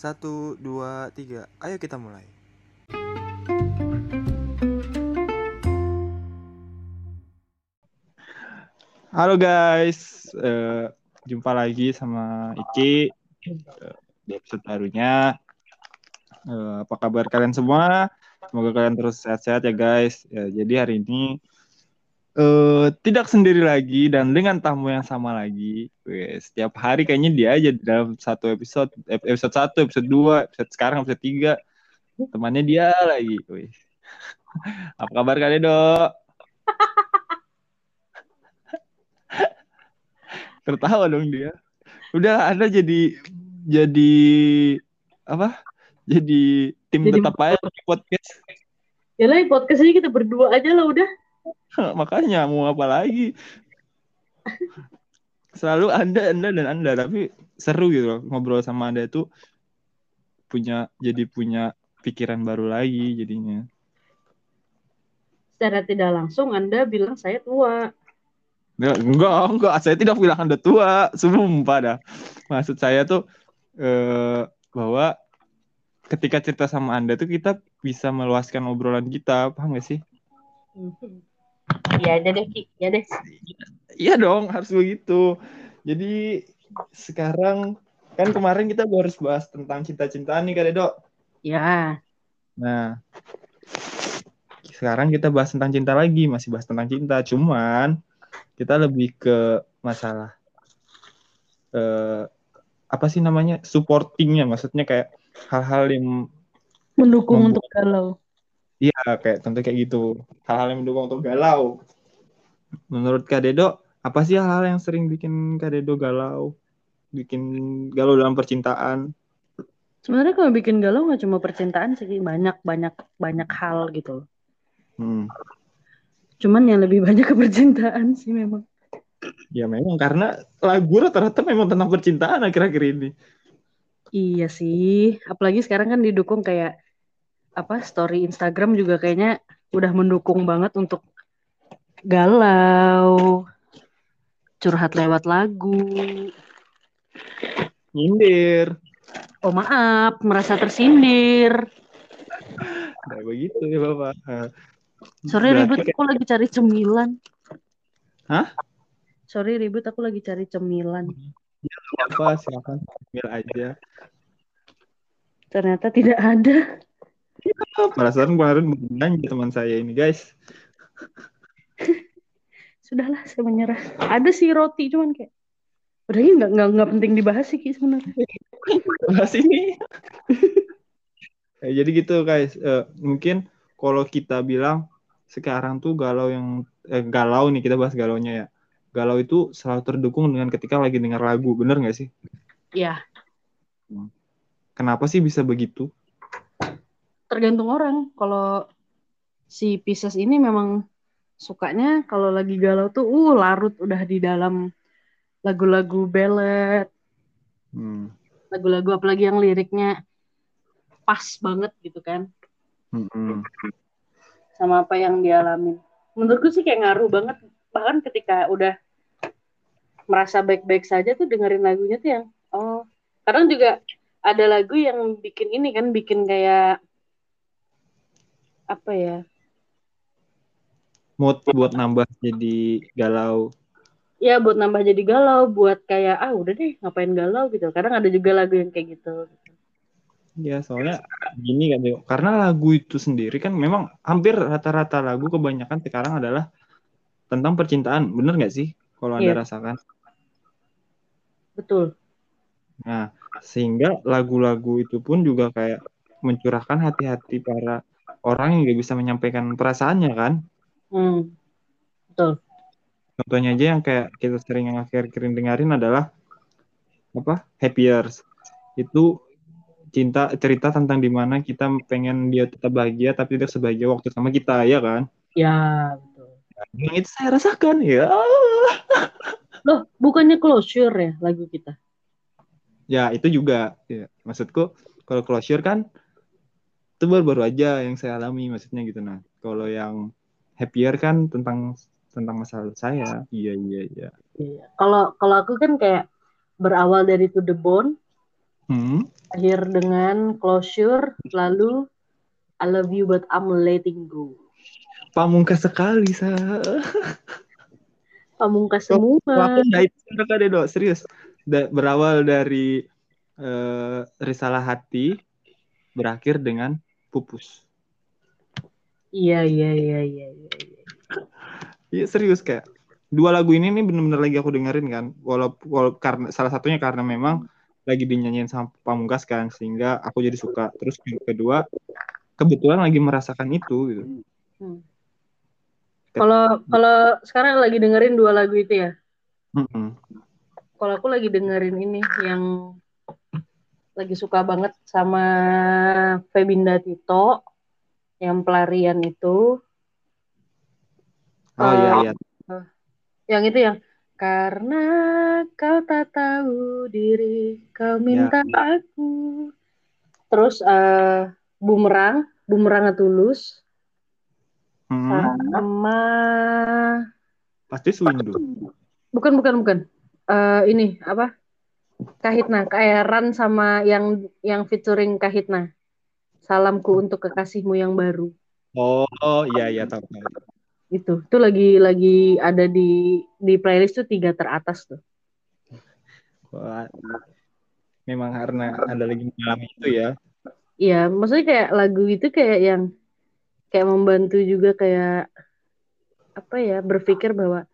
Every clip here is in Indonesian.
Satu, dua, tiga. Ayo kita mulai. Halo guys, Eh, jumpa lagi sama Iki eh, di episode barunya. Eh, apa kabar kalian semua? Semoga kalian terus sehat-sehat ya guys. Ya, jadi hari ini eh tidak sendiri lagi dan dengan tamu yang sama lagi. Setiap hari kayaknya dia aja dalam satu episode, ep- episode satu, episode dua, episode sekarang episode tiga. Temannya dia lagi. Apa kabar kalian dok? Tertawa dong dia. Udah ada jadi jadi apa? Jadi tim Jadi- tetap aja di podcast. Ya lah, podcast ini kita berdua aja lah udah. Makanya mau apa lagi? Selalu Anda, Anda dan Anda, tapi seru gitu loh ngobrol sama Anda itu punya jadi punya pikiran baru lagi jadinya. Secara tidak langsung Anda bilang saya tua. Enggak, enggak, enggak, saya tidak bilang Anda tua, sumpah dah. Maksud saya tuh eh, bahwa ketika cerita sama Anda tuh kita bisa meluaskan obrolan kita, paham gak sih? Iya aja deh, Ki. Ya deh. Iya dong, harus begitu. Jadi sekarang kan kemarin kita baru bahas tentang cinta-cintaan nih Kak Dedo. Ya. Nah, sekarang kita bahas tentang cinta lagi, masih bahas tentang cinta. Cuman kita lebih ke masalah eh, apa sih namanya supportingnya, maksudnya kayak hal-hal yang Mendukung untuk galau. Iya, kayak tentu kayak gitu. Hal-hal yang mendukung untuk galau. Menurut Kak Dedo, apa sih hal-hal yang sering bikin Kak Dedo galau? Bikin galau dalam percintaan? Sebenarnya kalau bikin galau nggak cuma percintaan sih, banyak banyak banyak hal gitu. Hmm. Cuman yang lebih banyak ke percintaan sih memang. Ya memang karena lagu rata-rata memang tentang percintaan akhir-akhir ini. Iya sih, apalagi sekarang kan didukung kayak apa story Instagram juga kayaknya udah mendukung banget untuk galau, curhat lewat lagu. Nyindir. Oh maaf, merasa tersindir. Nah, begitu ya Bapak. Sorry Berarti ribut, kayak- aku lagi cari cemilan. Hah? Sorry ribut, aku lagi cari cemilan. apa silakan ambil aja. Ternyata tidak ada. Perasaan kemarin belanja teman saya ini guys. Sudahlah, saya menyerah. Ada sih roti, cuman kayak udah ini nggak nggak penting dibahas sih Ki sebenarnya. bahas ini. Ya, jadi gitu guys, Eh, mungkin kalau kita bilang sekarang tuh galau yang eh, galau nih kita bahas galaunya ya. Galau itu selalu terdukung dengan ketika lagi dengar lagu, bener nggak sih? Ya, Kenapa sih bisa begitu? Tergantung orang. Kalau si Pisces ini memang sukanya kalau lagi galau tuh uh larut udah di dalam lagu-lagu ballad, Hmm. lagu-lagu apalagi yang liriknya pas banget gitu kan Mm-mm. sama apa yang dialami. Menurutku sih kayak ngaruh banget bahkan ketika udah merasa baik-baik saja tuh dengerin lagunya tuh yang oh kadang juga ada lagu yang bikin ini kan bikin kayak apa ya Mood buat nambah jadi galau. ya buat nambah jadi galau buat kayak ah udah deh ngapain galau gitu kadang ada juga lagu yang kayak gitu Ya soalnya gini kan karena lagu itu sendiri kan memang hampir rata-rata lagu kebanyakan sekarang adalah tentang percintaan, bener nggak sih? Kalau anda Iya. rasakan. betul Nah, sehingga lagu-lagu itu pun juga kayak mencurahkan hati-hati para orang yang nggak bisa menyampaikan perasaannya kan. hmm. betul Contohnya aja yang kayak kita sering yang akhir-akhir dengerin adalah apa? Happy Years. Itu cinta cerita tentang di mana kita pengen dia tetap bahagia tapi tidak sebahagia waktu sama kita ya kan? ya betul Yang itu saya rasakan ya. loh bukannya closure ya lagu kita Ya itu juga. Ya. Maksudku kalau closure kan itu baru-baru aja yang saya alami maksudnya gitu nah. Kalau yang happier kan tentang tentang masa lalu saya. Iya iya iya. Iya. Kalau kalau aku kan kayak berawal dari To The Bone, Hmm. akhir dengan closure lalu I love you but I'm letting go Pamungkas sekali, Sa. pamungkas semua aku nggak deh, Dok. Serius. Da- berawal dari eh, risalah hati, berakhir dengan pupus. iya iya iya iya iya Iya serius kayak dua lagu ini nih bener-bener lagi aku dengerin kan. Walaupun wala- karena salah satunya karena memang lagi dinyanyiin sama Pamungkas kan, sehingga aku jadi suka. Terus yang kedua, kebetulan lagi merasakan itu gitu. Hmm. kalau kalau sekarang lagi dengerin dua lagu itu ya Mm-mm. kalau aku lagi dengerin ini yang lagi suka banget sama Febinda Tito yang pelarian itu. Oh iya iya. yang itu yang karena kau tak tahu diri kau minta aku. Terus eh bumerang bumerang tulus. Hmm, sama pasti Swindu. bukan bukan bukan. Eh ini apa Kahitna kayak Ran sama yang yang featuring Kahitna salamku untuk kekasihmu yang baru Oh, oh iya iya tahu. tahu. itu tuh lagi lagi ada di di playlist tuh tiga teratas tuh Wah, memang karena ada lagi mengalami itu ya. Iya, maksudnya kayak lagu itu kayak yang kayak membantu juga kayak apa ya berpikir bahwa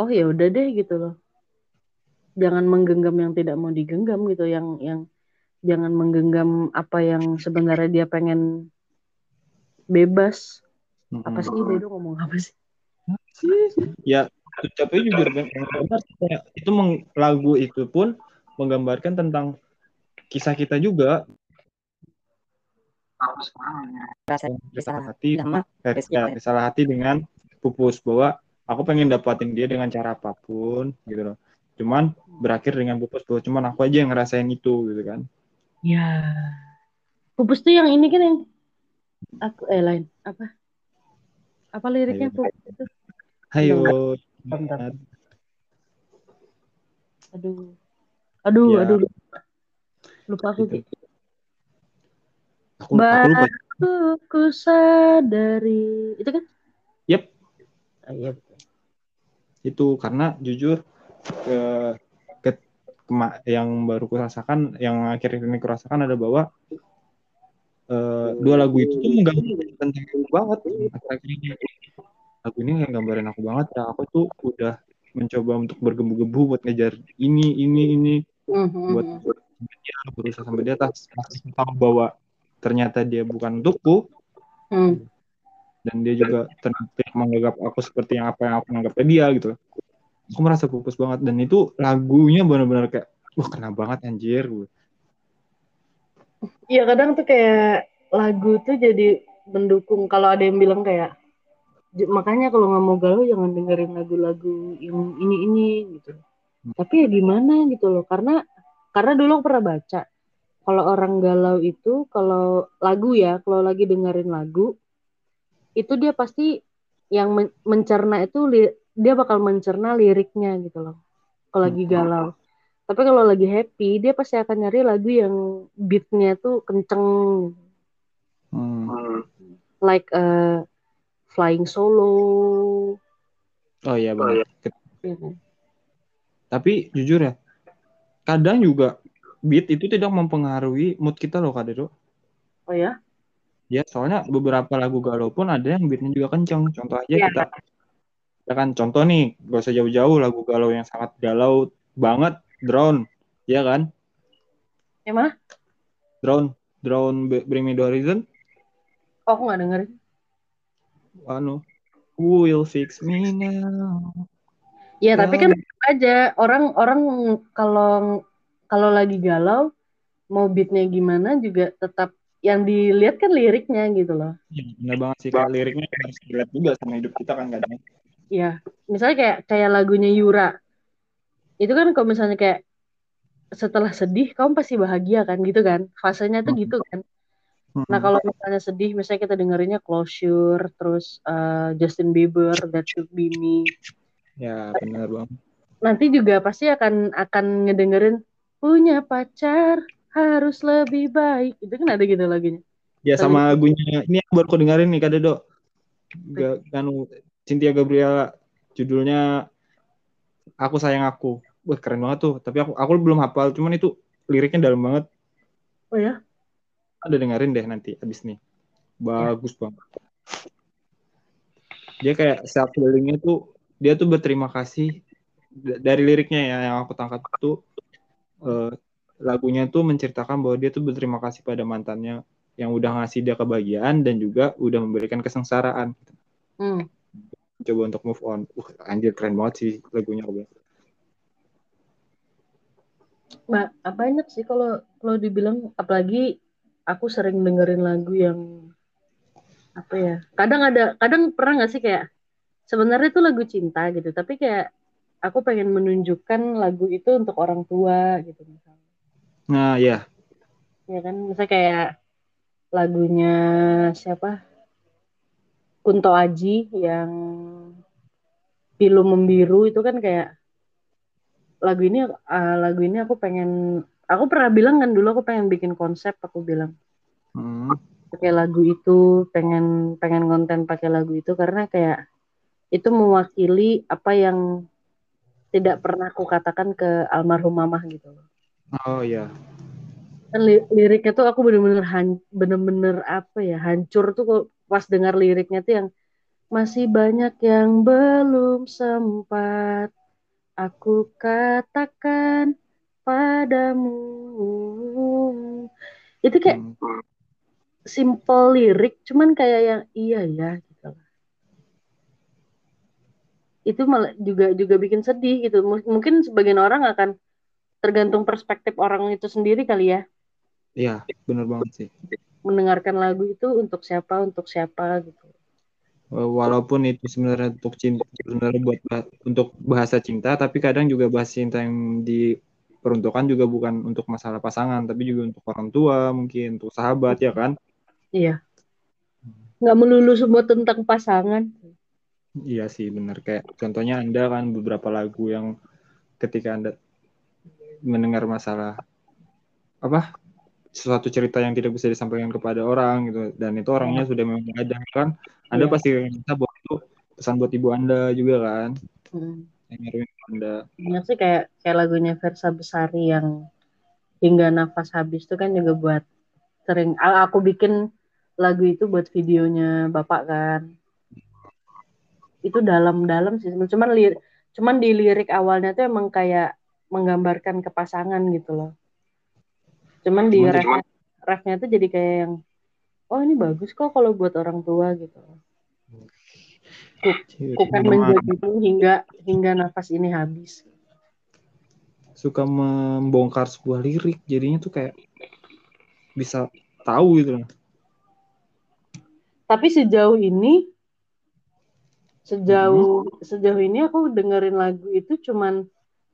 oh ya udah deh gitu loh. Jangan menggenggam yang tidak mau digenggam gitu, yang yang jangan menggenggam apa yang sebenarnya dia pengen bebas. Apa sih dia ngomong apa sih? Ya, ucapnya jujur benar. Itu meng- lagu itu pun menggambarkan tentang kisah kita juga. rasa Risalah bersalah hati, sama eh, ya, hati dengan pupus bahwa aku pengen dapatin dia dengan cara apa pun gitu loh. Cuman berakhir dengan pupus bahwa cuman aku aja yang ngerasain itu gitu kan. Ya. Pupus tuh yang ini kan yang aku eh lain apa? Apa liriknya Ayo. Pupus itu? Hayo. Bentar. Aduh. Aduh, Ya. aduh. Lupa aku. Gitu. Aku, aku lupa. Baru ku sadari. Itu kan? Yep. Ah, iya. itu karena jujur ke, ke kema- yang baru kurasakan yang akhir ini kurasakan ada bahwa eh, dua lagu itu tuh menggambarkan tentang aku banget. Akhir-akhir ini lagu ini yang gambarin aku banget. Ya aku tuh udah mencoba untuk bergembu-gembu buat ngejar ini ini ini. Buat buat sampai dia berusaha sampai di atas. Tahu bahwa ternyata dia bukan untukku. Hmm. dan dia juga ternyata menganggap aku seperti yang apa yang aku anggap ke dia gitu aku merasa pupus banget dan itu lagunya benar-benar kayak wah kena banget anjir. Gue Iya kadang tuh kayak lagu tuh jadi mendukung. Kalau ada yang bilang kayak "J- makanya kalau nggak mau galau jangan dengerin lagu-lagu yang ini ini gitu. Tapi ya gimana gitu loh. Karena karena dulu aku pernah baca kalau orang galau itu kalau lagu ya kalau lagi dengerin lagu itu dia pasti yang men- mencerna itu li- dia bakal mencerna liriknya gitu loh kalau lagi galau. Tapi kalau lagi happy dia pasti akan nyari lagu yang beatnya tuh kenceng Hmm. like eh, Flying Solo. oh iya benar ya kan? tapi jujur ya kadang juga beat itu tidak mempengaruhi mood kita loh kak Dedo Oh ya? ya soalnya beberapa lagu galau pun ada yang beatnya juga kenceng contoh aja Iya. kita kita kan contoh nih gak usah jauh-jauh lagu galau yang sangat galau banget drone ya kan Yang mana? drone drone Be- Bring Me The Horizon Oh, aku nggak dengerin. anu Who will fix me now Ya, tapi kan aja orang-orang kalau kalau lagi galau mau beatnya gimana juga tetap yang dilihat kan liriknya gitu loh. Ya, bener banget sih kayak liriknya harus relate juga sama hidup kita kan kadang. Ya, misalnya kayak kayak lagunya Yura. Itu kan kalau misalnya kayak setelah sedih kamu pasti bahagia kan gitu kan. Fasenya tuh Hmm. gitu kan. Hmm. Nah, kalau misalnya sedih misalnya kita dengerinnya Closure, terus eh, Justin Bieber, That Should Be Me. Ya benar bang. Nanti juga pasti akan akan ngedengerin punya pacar harus lebih baik itu kan ada gitu lagunya Ya sama lagunya ini yang baru dengerin nih Kak Dedo. Ga, kan Cynthia Gabriela judulnya Aku Sayang Aku. Wah keren banget tuh. Tapi aku aku belum hafal. Cuman itu liriknya dalam banget. oh ya Ada dengerin deh nanti abis nih. Bagus banget. Dia kayak self healingnya tuh dia tuh berterima kasih dari liriknya ya yang aku tangkap tuh eh, lagunya tuh menceritakan bahwa dia tuh berterima kasih pada mantannya yang udah ngasih dia kebahagiaan dan juga udah memberikan kesengsaraan. hmm. Coba untuk move on. Uh, anjir keren banget sih lagunya. bilang. Mbak, apa banyak sih kalau kalau dibilang apalagi aku sering dengerin lagu yang apa ya kadang ada kadang pernah nggak sih kayak sebenarnya itu lagu cinta gitu tapi kayak aku pengen menunjukkan lagu itu untuk orang tua gitu misalnya Nah ya, ya kan misalnya kayak lagunya siapa Kunto Aji yang Pilu Membiru itu kan kayak lagu ini ah, lagu ini aku pengen aku pernah bilang kan dulu aku pengen bikin konsep aku bilang. Hmm, pakai lagu itu pengen pengen konten pakai lagu itu karena kayak itu mewakili apa yang tidak pernah aku katakan ke almarhum mamah gitu loh. oh ya, kan li- liriknya tuh aku bener-bener bener-bener apa ya hancur tuh kok pas dengar liriknya tuh yang masih banyak yang belum sempat aku katakan padamu. Itu kayak Hmm, simple lirik cuman kayak yang iya ya gitu itu malah juga juga bikin sedih gitu. Mungkin sebagian orang akan tergantung perspektif orang itu sendiri kali ya. Iya bener banget sih. Mendengarkan lagu itu untuk siapa untuk siapa gitu. Walaupun itu sebenarnya untuk cinta, sebenarnya buat bah- untuk bahasa cinta, tapi kadang juga bahasa cinta yang diperuntukkan juga bukan untuk masalah pasangan, tapi juga untuk orang tua, mungkin untuk sahabat ya kan? iya. Nggak melulu semua tentang pasangan. Iya sih bener kayak contohnya Anda kan beberapa lagu yang ketika Anda mendengar masalah apa sesuatu cerita yang tidak bisa disampaikan kepada orang gitu. Dan itu orangnya sudah memang ada kan. Anda Iya. pasti minta bahwa itu pesan buat ibu Anda juga kan. Hmm. yang Anda. Banyak sih kayak kayak lagunya Versa Besari yang hingga nafas habis itu kan juga buat sering aku bikin lagu itu buat videonya bapak kan. Itu dalam-dalam sih cuman lir cuman di lirik awalnya tuh emang kayak menggambarkan ke pasangan gitu loh cuman di Cuman ref refnya tuh jadi kayak yang oh ini bagus kok kalau buat orang tua gitu. Ku kan Memang menjadimu hingga hingga nafas ini habis. Suka membongkar sebuah lirik jadinya tuh kayak bisa tahu gitu loh. Tapi sejauh ini sejauh sejauh ini aku dengerin lagu itu cuman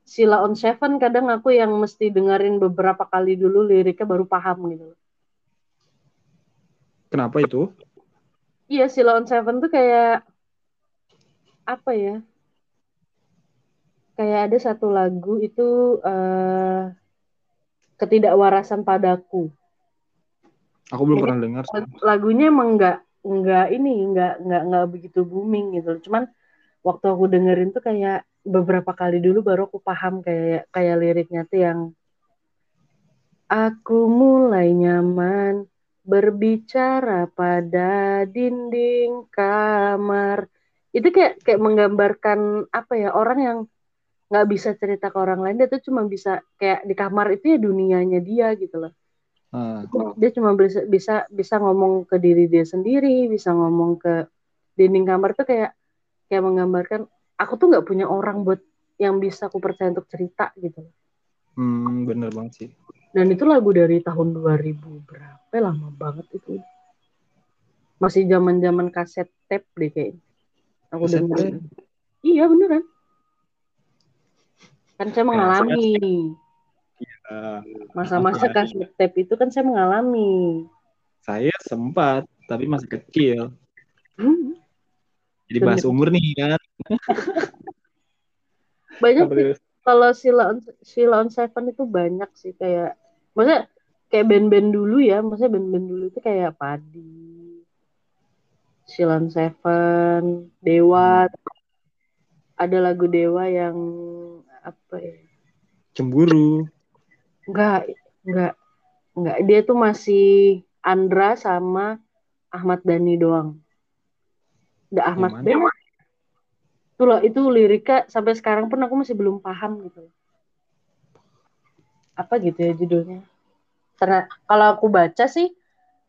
Sila on Seven kadang aku yang mesti dengerin beberapa kali dulu liriknya baru paham gitu loh. kenapa itu Iya Sila on Seven tuh kayak apa ya? Kayak ada satu lagu itu eh, ketidakwarasan padaku. aku belum Mungkin pernah dengar. Lagunya emang nggak nggak ini nggak nggak nggak begitu booming gitu. Cuman waktu aku dengerin tuh kayak beberapa kali dulu baru aku paham kayak kayak liriknya tuh yang aku mulai nyaman berbicara pada dinding kamar. Itu kayak kayak menggambarkan apa ya orang yang nggak bisa cerita ke orang lain dia tuh cuma bisa kayak di kamar itu ya dunianya dia gitu loh. Ah, dia cuma bisa bisa bisa ngomong ke diri dia sendiri bisa ngomong ke dinding kamar tuh kayak kayak menggambarkan aku tuh nggak punya orang buat yang bisa aku percaya untuk cerita gitu. Hmm, bener banget sih. Dan itu lagu dari tahun 2000 berapa? Lama banget itu. Masih zaman zaman kaset tape deh kayaknya. Aku Kaset dengerin. iya beneran. Kan saya mengalami. Ah, masa-masa maaf ya. kaset tape itu kan saya mengalami. Saya sempat tapi masih kecil. Hmm, jadi bahas umur nih kan banyak sih. Kalau Sheila on, Sheila on Seven itu banyak sih kayak maksudnya kayak band-band dulu ya maksudnya band-band dulu itu kayak Padi Silon Seven Dewa. Ada lagu Dewa yang apa ya? Cemburu. enggak enggak enggak. Dia tuh masih Andra sama Ahmad Dhani doang. Udah Ahmad Dhani itu loh itu liriknya sampai sekarang pun aku masih belum paham gitu. Apa gitu ya judulnya? Karena kalau aku baca sih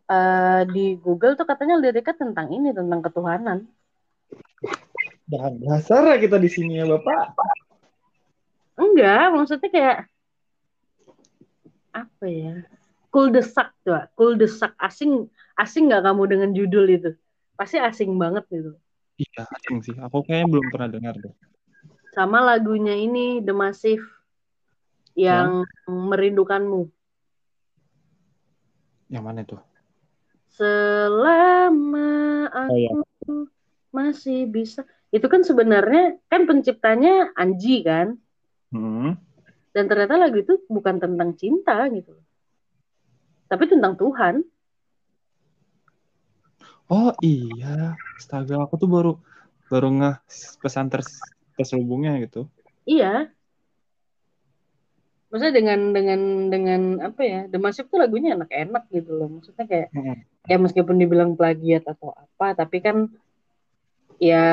eh, di Google tuh katanya liriknya tentang ini tentang ketuhanan. Bahan dasar ya kita di sini ya Bapak. enggak maksudnya kayak apa ya? Cool desak tuh cool desak asing asing nggak kamu dengan judul itu? Pasti asing banget gitu Iya, asing sih. Aku kayaknya belum pernah dengar deh. sama lagunya ini The Massive yang merindukanmu Yang mana tuh? selama Oh iya. aku masih bisa itu kan sebenarnya kan penciptanya Anji kan Hmm. dan ternyata lagu itu bukan tentang cinta gitu tapi tentang Tuhan Oh iya, astaga aku tuh baru baru ngeh pesan ters terselubungnya gitu. iya maksudnya dengan dengan dengan apa ya The Massive tuh lagunya enak-enak gitu loh maksudnya kayak Hmm. ya meskipun dibilang plagiat atau apa tapi kan ya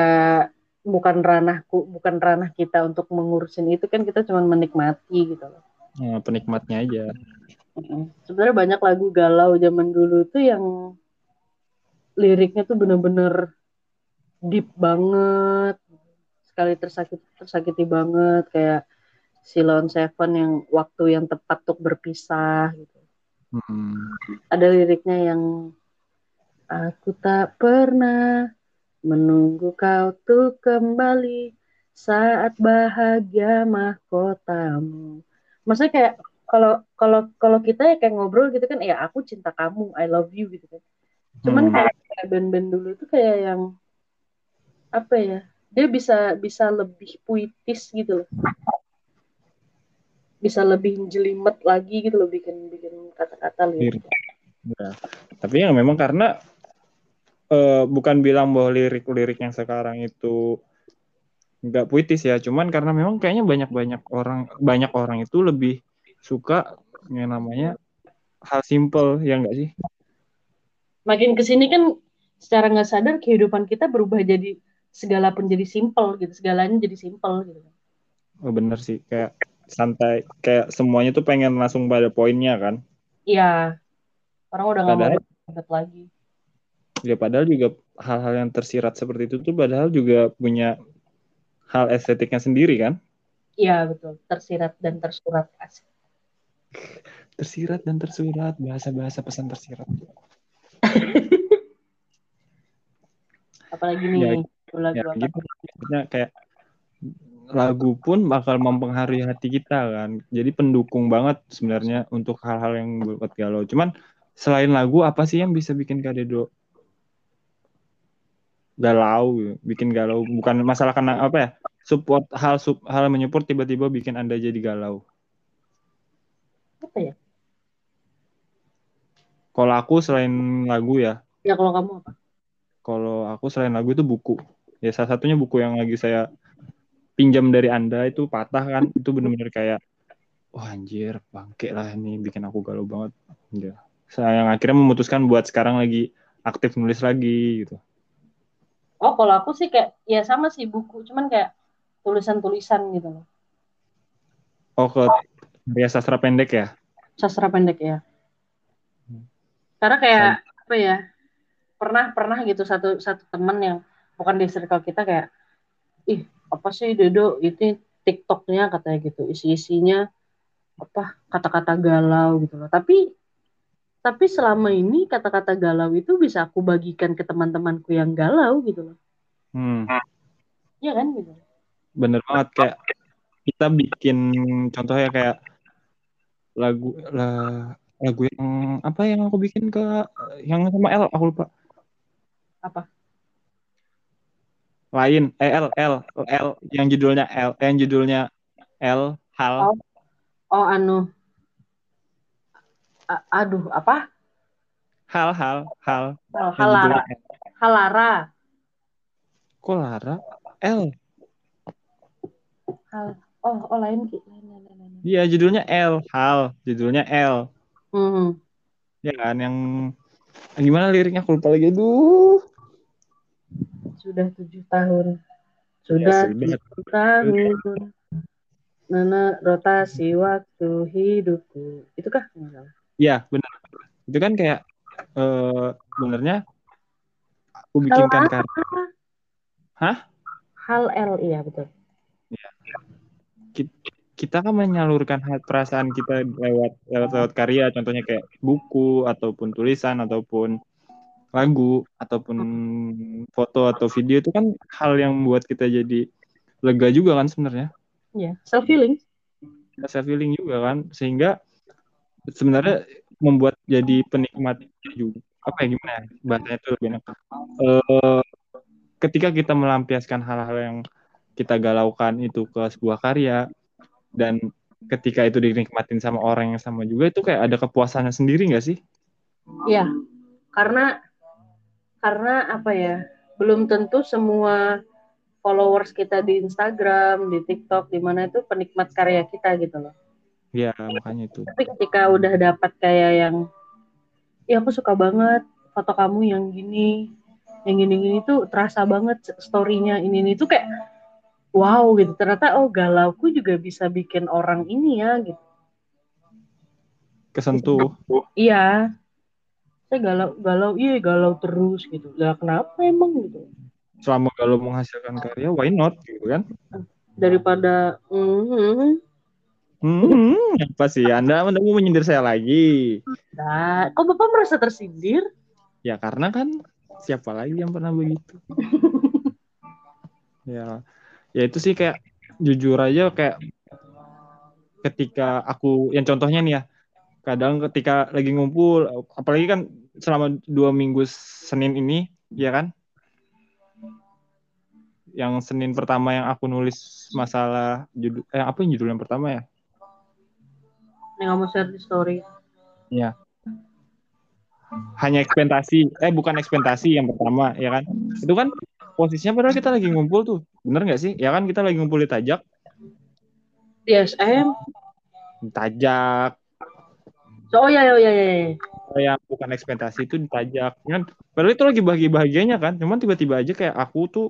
bukan ranahku bukan ranah kita untuk mengurusin itu kan kita cuma menikmati gitu loh Nah, penikmatnya aja. Sebenarnya banyak lagu galau zaman dulu tuh yang liriknya tuh bener-bener deep banget sekali tersakiti tersakiti banget kayak Silon Seven yang waktu yang tepat untuk berpisah gitu Hmm. ada liriknya yang aku tak pernah menunggu kau tuh kembali saat bahagia mahkotamu. Maksudnya kayak kalau kalau kalau kita ya kayak ngobrol gitu kan ya aku cinta kamu, I love you gitu kan. Cuman Hmm. kayak band-band dulu tuh kayak yang apa ya? Dia bisa bisa lebih puitis gitu loh. Bisa lebih jelimet lagi gitu loh bikin bikin kata-kata lirik. Ya. Tapi ya memang karena eh, bukan bilang bahwa lirik-lirik yang sekarang itu nggak puitis ya, cuman karena memang kayaknya banyak-banyak orang banyak orang itu lebih suka yang namanya hal simple ya enggak sih? Makin ke sini kan secara nggak sadar kehidupan kita berubah jadi segala pun jadi simple gitu segalanya jadi simple gitu. Oh, bener sih. Kayak santai kayak semuanya tuh pengen langsung pada poinnya kan. iya. Orang udah nggak mau ribet lagi. Ya padahal juga hal-hal yang tersirat seperti itu tuh padahal juga punya hal estetiknya sendiri kan? iya betul. Tersirat dan tersurat. Asik Tersirat dan tersurat. Bahasa-bahasa pesan tersirat. apalagi Ya, nih lagu Ya apa gitu. Kayak lagu pun bakal mempengaruhi hati kita kan. Jadi pendukung banget sebenarnya untuk hal-hal yang buat galau. Cuman selain lagu apa sih yang bisa bikin Kak Dedo galau, bikin galau? Bukan masalah karena apa ya? Support hal sup, hal menyupport tiba-tiba bikin Anda jadi galau. apa ya Kalau aku selain lagu ya, ya kalau kamu apa kalau aku selain lagu itu buku. Ya salah satunya buku yang lagi saya pinjam dari Anda itu patah kan, itu bener-bener kayak wah anjir, bangke lah ini bikin aku galau banget. Ya. Saya yang akhirnya memutuskan buat sekarang lagi aktif nulis lagi gitu. oh kalau aku sih kayak ya sama sih buku cuman kayak tulisan-tulisan gitu loh Oh ke karya sastra pendek ya? sastra pendek ya. Karena kayak apa ya pernah pernah gitu satu satu teman yang bukan di circle kita kayak ih apa sih Dodo itu TikToknya katanya gitu isi isinya apa kata-kata galau gitu loh. Tapi tapi selama ini kata-kata galau itu bisa aku bagikan ke teman-temanku yang galau gitu loh. Hmm, Iya kan gitu. Bener banget kayak kita bikin contohnya kayak lagu lah lagu yang apa yang aku bikin ke yang sama L aku lupa apa lain eh, L L L yang judulnya L yang judulnya L hal Oh. oh anu A- aduh apa Hal-hal, hal. oh, yang halara halara Kok Lara? L. hal oh oh lain lain lain, lain. Iya, judulnya L. Hal. Judulnya L. Hmm. Ya kan, yang gimana liriknya aku lupa lagi. Aduh. sudah tujuh tahun sudah sudah. tujuh tahun Nana rotasi waktu hidupku itu kah. Iya, benar. Itu kan kayak eh sebenarnya aku bikinkan Hal karya. Hah? hal L iya betul Kita kan menyalurkan hal perasaan kita lewat lewat lewat karya, contohnya kayak buku ataupun tulisan ataupun lagu ataupun foto atau video itu kan hal yang membuat kita jadi lega juga kan sebenarnya. Iya, self healing. Rasa feeling juga kan sehingga sebenarnya membuat jadi penikmat juga apa ya gimana ya bahasanya itu lebih enak Eh, ketika kita melampiaskan hal-hal yang kita galaukan itu ke sebuah karya dan ketika itu dinikmatin sama orang yang sama juga itu kayak ada kepuasannya sendiri nggak sih Iya, karena karena apa ya? Belum tentu semua followers kita di Instagram, di TikTok, di mana itu penikmat karya kita gitu loh. ya makanya itu Tapi ketika udah dapat kayak yang, ya aku suka banget foto kamu yang gini, yang gini-gini tuh terasa banget story-nya ini ini tuh kayak wow gitu. Ternyata oh galauku juga bisa bikin orang ini ya gitu. kesentuh Iya. Saya galau galau iya galau terus gitu. Lah kenapa emang gitu? selama kalau menghasilkan karya why not gitu kan Daripada mm, hmm, apa sih anda anda mau menyindir saya lagi Nah, kok Bapak merasa tersindir? Ya karena kan siapa lagi yang pernah begitu? ya, ya itu sih kayak jujur aja kayak ketika aku yang contohnya nih ya, kadang ketika lagi ngumpul, apalagi kan selama dua minggu Senin ini, ya kan? Yang Senin pertama yang aku nulis masalah judul, eh apa yang judul yang pertama ya? Yang kamu share di story. hanya ekspektasi eh bukan ekspektasi yang pertama ya kan itu kan posisinya padahal kita lagi ngumpul tuh bener nggak sih ya kan kita lagi ngumpul di tajak SM. di tajak So, oh ya ya ya ya. ya. yang bukan ekspektasi itu di tajak kan padahal itu lagi bahagia bahagianya kan cuman tiba-tiba aja kayak aku tuh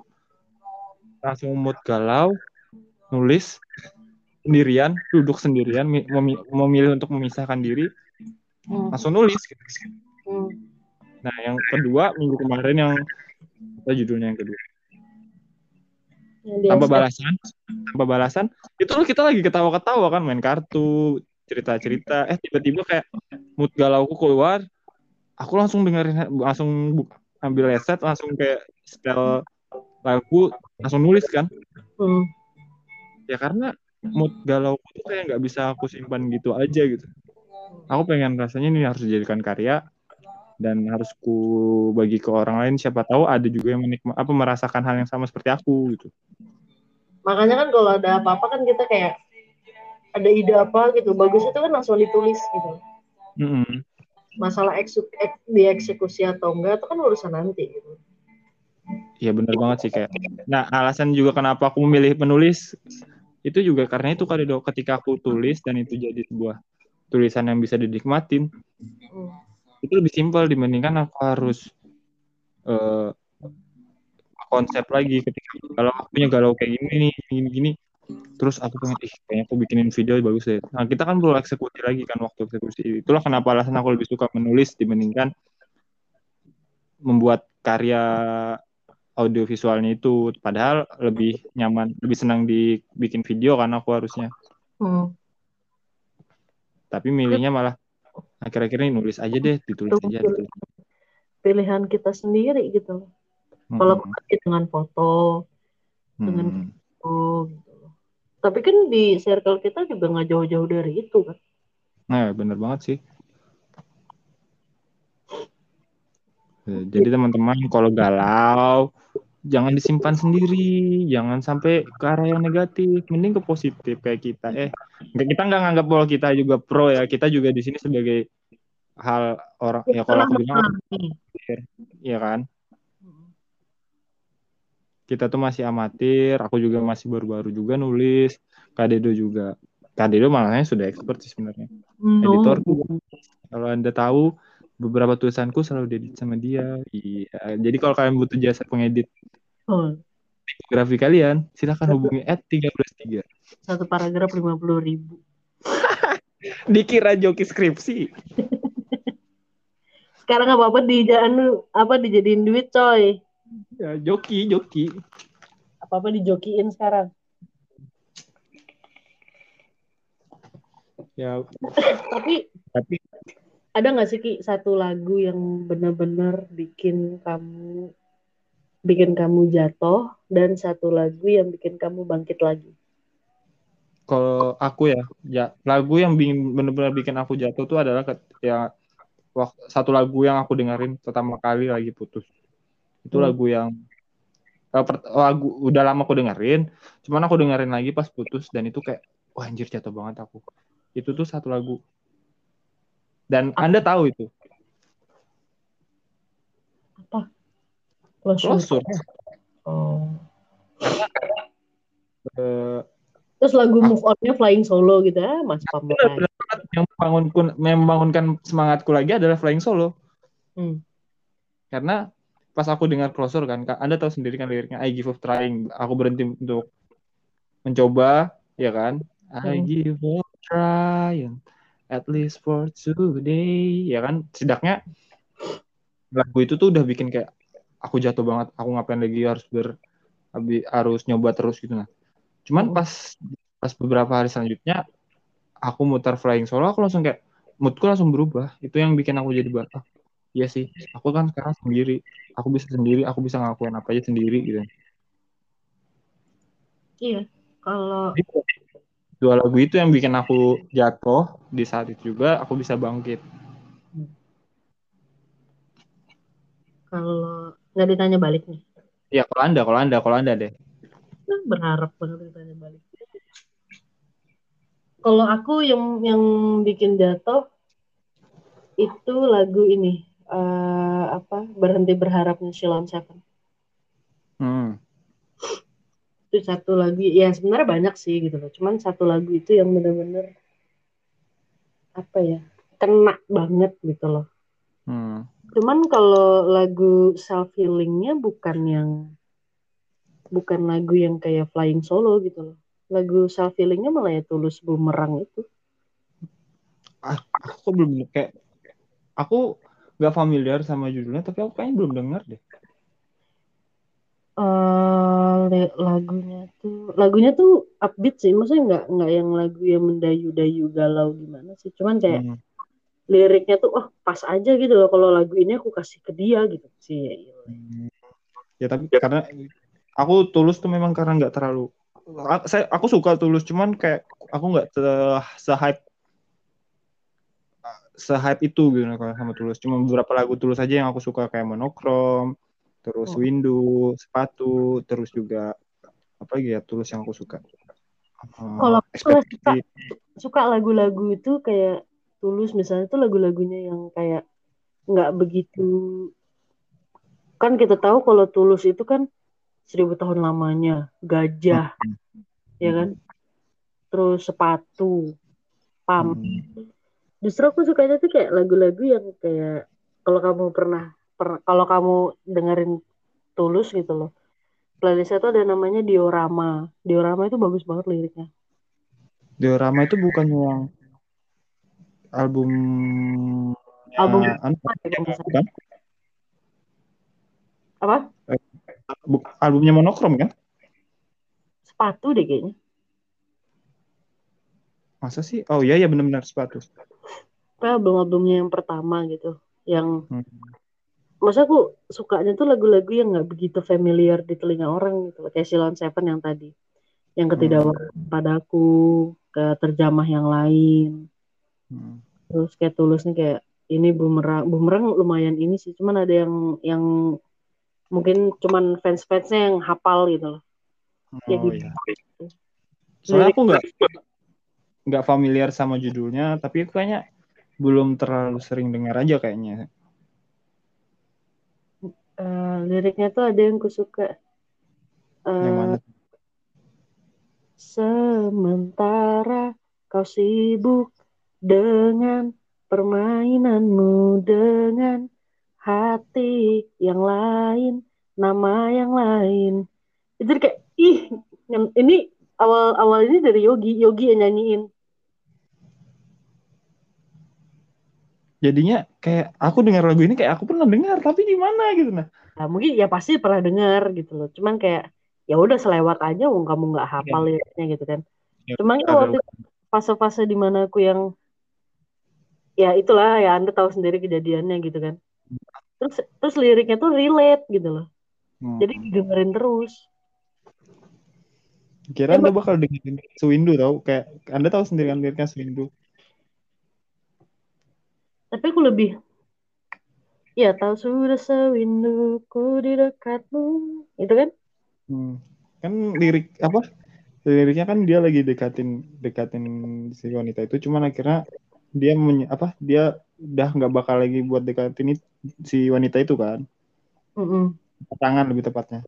langsung mood galau nulis sendirian duduk sendirian mi- memi- memilih untuk memisahkan diri Hmm. langsung nulis gitu. Hmm. nah yang kedua minggu kemarin yang apa judulnya yang kedua. Tanpa balasan tanpa balasan itu loh kita lagi ketawa-ketawa kan main kartu cerita-cerita. Eh tiba-tiba kayak mood galauku keluar aku langsung dengerin langsung ambil headset langsung kayak setel lagu langsung nulis kan. Hmm. ya karena mood galau itu kayak nggak bisa aku simpan gitu aja gitu. Aku pengen rasanya ini harus dijadikan karya dan harus ku bagi ke orang lain siapa tahu ada juga yang menikmati apa merasakan hal yang sama seperti aku gitu Makanya kan kalau ada apa-apa kan kita kayak ada ide apa gitu. Bagus itu kan langsung ditulis gitu. Mm-mm. Masalah eksu- ek- dieksekusi atau enggak itu kan urusan nanti gitu. Iya bener banget sih kayak. Nah alasan juga kenapa aku memilih penulis itu juga karena itu kali dok. Ketika aku tulis dan itu jadi sebuah tulisan yang bisa dinikmatin, Hmm. Itu lebih simpel dibandingkan aku harus eh, konsep lagi ketika kalau aku punya galau kayak gini nih, gini gini. Terus aku pengen, ih kayaknya aku bikinin video bagus deh. Nah kita kan perlu eksekusi lagi kan waktu eksekusi. Itulah kenapa alasan aku lebih suka menulis dibandingkan membuat karya audiovisualnya itu padahal lebih nyaman lebih senang dibikin video kan aku harusnya Hmm. tapi milihnya malah akhir-akhir ini nulis aja deh ditulis aja ditulis. Pilihan kita sendiri gitu. Mm-mm. Kalau dengan foto, dengan- Hmm. oh gitu. Tapi kan di circle kita juga nggak jauh-jauh dari itu kan. nah bener banget sih Eh, jadi teman-teman kalau galau jangan disimpan sendiri jangan sampai ke arah yang negatif. Mending ke positif kayak kita. Eh kita nggak nganggap bahwa kita juga pro ya. Kita juga di sini sebagai hal orang ya kalau aku bilang ya kan? Kita tuh masih amatir aku juga masih baru-baru juga nulis Kak Dedo juga. Kak Dedo malahnya sudah expert sih sebenarnya. No. editor kalau anda tahu beberapa tulisanku selalu diedit sama dia. Iya. Jadi kalau kalian butuh jasa pengedit Oh, grafik kalian silahkan hubungi at 133 satu paragraf lima puluh ribu. dikira joki skripsi. Sekarang apa apa di anu apa dijadiin duit coy. ya joki joki. Apa apa dijokiin sekarang. ya. Tapi tapi ada nggak sih Ki satu lagu yang benar-benar bikin kamu bikin kamu jatuh dan satu lagu yang bikin kamu bangkit lagi? kalau aku ya, ya lagu yang bikin bener-bener bikin aku jatuh tuh adalah ya satu lagu yang aku dengerin pertama kali lagi putus. Itu Hmm. lagu yang eh, lagu udah lama aku dengerin, cuman aku dengerin lagi pas putus dan itu kayak wah anjir jatuh banget aku. Itu tuh satu lagu. Dan Anda tahu itu. Apa? Closure. Oh. Eh, Terus lagu move on-nya Flying Solo gitu ya, Mas banget. yang membangunku, membangunkan semangatku lagi adalah Flying Solo. Hmm. karena pas aku dengar closer kan anda tahu sendiri kan liriknya I give up trying aku berhenti untuk mencoba ya kan I Hmm. give up trying at least for today. Ya kan? Setidaknya lagu itu tuh udah bikin kayak aku jatuh banget. Aku ngapain lagi harus ber harus nyoba terus gitu nah. Cuman pas pas beberapa hari selanjutnya aku mutar flying solo aku langsung kayak moodku langsung berubah. Itu yang bikin aku jadi bah, ah, iya sih. Aku kan sekarang sendiri. Aku bisa sendiri aku bisa ngelakuin apa aja sendiri gitu. Iya. Kalau dua lagu itu yang bikin aku jatuh di saat itu juga aku bisa bangkit kalau nggak ditanya balik nih, ya kalau anda kalau anda kalau anda deh nah, berharap banget ditanya balik. Kalau aku yang yang bikin jatuh itu lagu ini eh, apa berhenti berharapnya Shilon Seven. hmm. Itu satu lagu ya sebenarnya banyak sih gitu loh. Cuman satu lagu itu yang bener-bener apa ya kena banget gitu loh. Hmm. cuman kalau lagu self healingnya bukan yang bukan lagu yang kayak flying solo gitu loh. Lagu self healingnya malah ya tulus bumerang itu. Aku belum kayak aku nggak familiar sama judulnya tapi aku kayaknya belum dengar deh le- lagunya tuh lagunya tuh upbeat sih. Maksudnya nggak nggak yang lagu yang mendayu-dayu galau gimana sih. Cuman kayak Hmm. liriknya tuh oh pas aja gitu loh. Kalau lagu ini aku kasih ke dia gitu sih. Hmm. ya tapi karena aku tulus tuh memang karena nggak terlalu saya aku suka tulus. Cuman kayak aku nggak se hype se hype itu gitu kalau sama tulus. Cuma beberapa lagu tulus aja yang aku suka kayak monokrom terus Oh. window sepatu terus juga apa lagi ya tulus yang aku suka. Eh, Kalau aku suka- suka lagu-lagu itu kayak tulus misalnya tuh lagu-lagunya yang kayak nggak begitu kan kita tahu kalau tulus itu kan seribu tahun lamanya gajah ya kan? Terus sepatu pam. Hmm. justru aku sukanya tuh kayak lagu-lagu yang kayak kalau kamu pernah per- kalau kamu dengerin tulus gitu loh playlistnya tuh ada namanya diorama. Diorama itu bagus banget liriknya. Diorama itu bukan yang album Album eh, anu, bukan? apa? Bu- albumnya monokrom kan? Sepatu deh kayaknya. Masa sih? Oh iya ya benar-benar sepatu. Album-albumnya yang pertama gitu yang Hmm. Masa aku sukanya tuh lagu-lagu yang nggak begitu familiar di telinga orang gitu kayak Silon Seven yang tadi yang ketidakwaran padaku ke terjamah yang lain Hmm. terus kayak tulus nih kayak ini bumerang bumerang lumayan ini sih cuman ada yang yang mungkin cuman fans-fansnya yang hafal gitu loh Ya, Oh gitu. iya. Soalnya aku nggak nggak familiar sama judulnya, tapi aku kayaknya belum terlalu sering dengar aja kayaknya. Eh, liriknya tuh ada yang ku suka. Yang Eh, mana? Sementara kau sibuk dengan permainanmu dengan hati yang lain, nama yang lain. Itu kayak ih, yang- ini awal-awal ini dari Yogi, Yogi yang nyanyiin. Jadinya kayak aku dengar lagu ini kayak aku pernah dengar tapi di mana gitu nah. Nah, mungkin ya pasti pernah dengar gitu loh. Cuman kayak ya udah selewat aja, wong kamu nggak hafal liriknya gitu kan. Ya, Cuman itu ada- waktu fase-fase di mana aku yang ya itulah ya Anda tahu sendiri kejadiannya gitu kan. Terus terus liriknya tuh relate gitu loh. Hmm. Jadi didengerin terus. Kira Ya, Anda bakal dengerin Sewindu tau kayak Anda tahu sendiri kan liriknya Sewindu. Tapi aku lebih ya tahu sudah sewinduku di dekatmu. Itu kan? Hmm. Kan lirik apa? Liriknya kan dia lagi dekatin dekatin si wanita itu cuman akhirnya dia menye- apa? Dia udah nggak bakal lagi buat dekatin it- si wanita itu kan. Mm-mm. Tangan lebih tepatnya.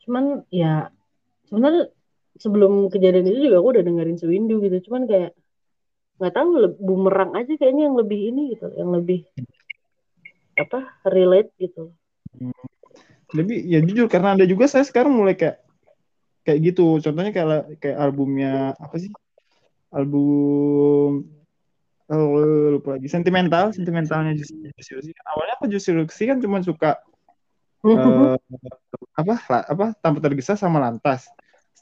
Cuman ya sebenarnya sebelum kejadian itu juga aku udah dengerin sewindu gitu. Cuman kayak nggak tahu bumerang aja kayaknya yang lebih ini gitu, yang lebih apa relate gitu. Tapi ya jujur karena ada juga saya sekarang mulai kayak kayak gitu. Contohnya kayak kayak albumnya apa sih? Album oh, lupa lagi sentimental, sentimentalnya Juicy Juicy Lucy. Awalnya aku Juicy Lucy kan cuma suka eh, apa apa tanpa tergesa sama lantas.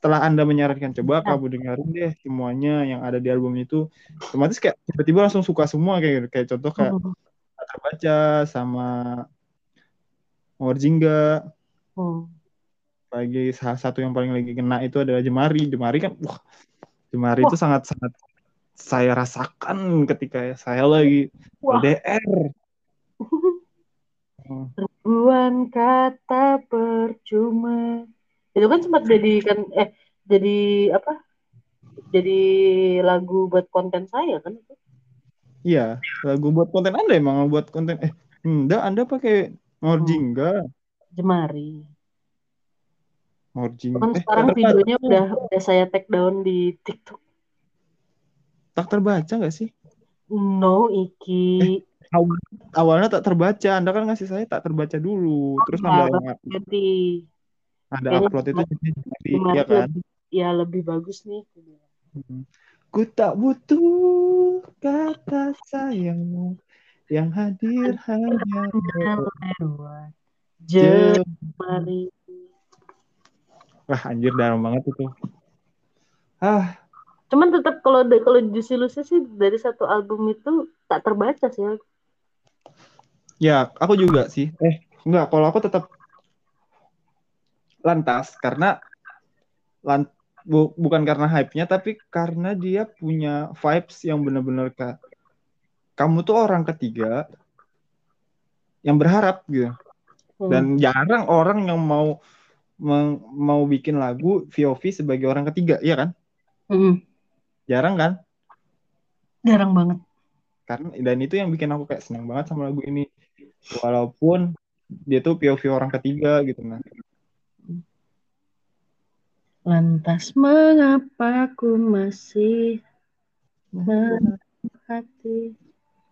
Setelah Anda menyarankan coba kamu dengerin deh semuanya yang ada di album itu, otomatis kayak tiba-tiba langsung suka semua kayak gitu. Kayak contoh kayak Tak terbaca sama Mawar Jingga Hmm. sebagai salah satu yang paling lagi kena itu adalah Jemari. Jemari kan, wah, Jemari itu sangat-sangat saya rasakan ketika saya lagi Wah. LDR. Hmm. Ribuan kata percuma. Itu kan sempat jadikan eh jadi apa? Jadi lagu buat konten saya kan itu. Iya, lagu buat konten Anda emang buat konten eh enggak Anda pakai Mawar Hmm. Jemari. Mawar Jingga. Kan Eh, sekarang terbaca. videonya udah udah saya take down di TikTok. tak terbaca nggak sih? No, Iki. Awalnya tak terbaca, Anda kan ngasih saya tak terbaca dulu, terus Anda yang Jadi ada Kayaknya upload itu jadi ya kan? ya lebih bagus nih. Hmm. Ku tak butuh kata sayangmu yang hadir hanya Lewat je- Jemari. Wah anjir dalam banget itu. Ah, Cuman tetap kalau kalau Juicy Lucy sih dari satu album itu tak terbaca sih. ya aku juga sih. Eh, enggak, kalau aku tetap lantas karena lan, bu- bukan karena hype-nya tapi karena dia punya vibes yang benar-benar kayak kamu tuh orang ketiga yang berharap gitu. Hmm. Dan jarang orang yang mau meng- mau bikin lagu VOV sebagai orang ketiga, iya kan? Mm-mm. Jarang kan? Jarang banget. Karena dan itu yang bikin aku kayak seneng banget sama lagu ini. Walaupun dia tuh POV orang ketiga gitu nah. Lantas mengapa aku masih hati?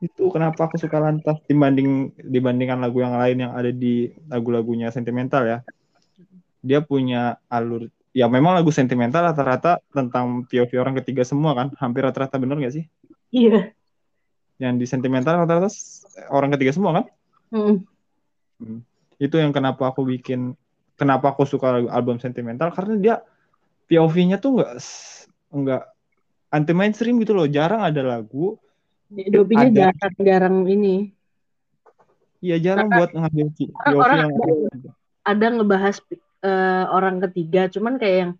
Itu kenapa aku suka lantas dibanding dibandingkan lagu yang lain yang ada di lagu-lagunya sentimental ya. Dia punya alur ya memang lagu sentimental rata-rata tentang POV orang ketiga semua kan. Hampir rata-rata bener gak sih? Iya. Yang di sentimental rata-rata orang ketiga semua kan? Mm-mm. itu yang kenapa aku bikin kenapa aku suka album sentimental karena dia POV-nya tuh nggak s- nggak anti mainstream gitu loh jarang ada lagu Dopinya Ada. jarang-jarang ini. ya jarang buat ngambil POV orang yang ada- Ada ngebahas eh, orang ketiga, cuman kayak yang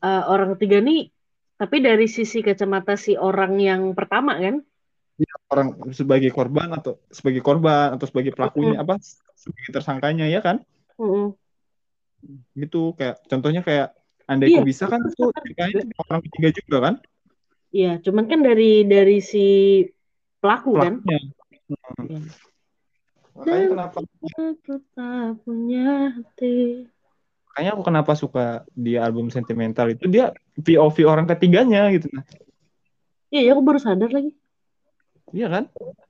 eh, orang ketiga nih, tapi dari sisi kacamata si orang yang pertama kan? orang sebagai korban atau sebagai korban atau sebagai pelakunya apa sebagai tersangkanya ya kan Mm-mm. gitu kayak contohnya kayak andai Iya. ku bisa kan itu ceritanya orang ketiga juga kan Iya, cuman kan dari dari si pelaku kan. Pelakunya. Iya. Makanya kenapa Aku tak punya hati. makanya aku kenapa suka di album sentimental itu dia POV orang ketiganya gitu nah. Iya, ya, aku baru sadar lagi. Iya kan?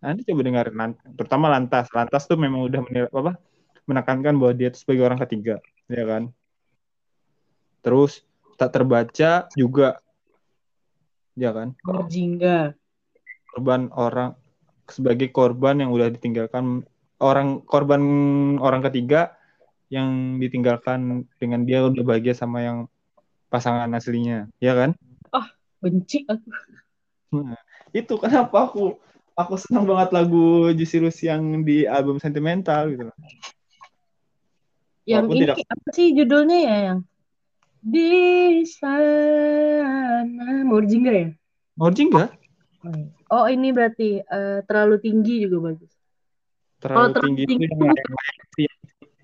Nanti coba dengerin terutama Lantas. Lantas tuh memang udah menil- apa? menekankan bahwa dia itu sebagai orang ketiga, ya kan? Terus tak terbaca juga ya kan? Berjingga. Korban orang sebagai korban yang udah ditinggalkan orang korban orang ketiga yang ditinggalkan dengan dia udah bahagia sama yang pasangan aslinya, ya kan? Benci aku. Nah, itu kenapa aku aku senang banget lagu Lucy yang di album Sentimental gitu. Yang Walaupun ini tidak- apa sih judulnya ya yang di sana mau Berjingga ya? Orji enggak? Oh ini berarti eh, terlalu tinggi juga bagus. Terlalu terlalu tinggi itu tinggi yang itu sih.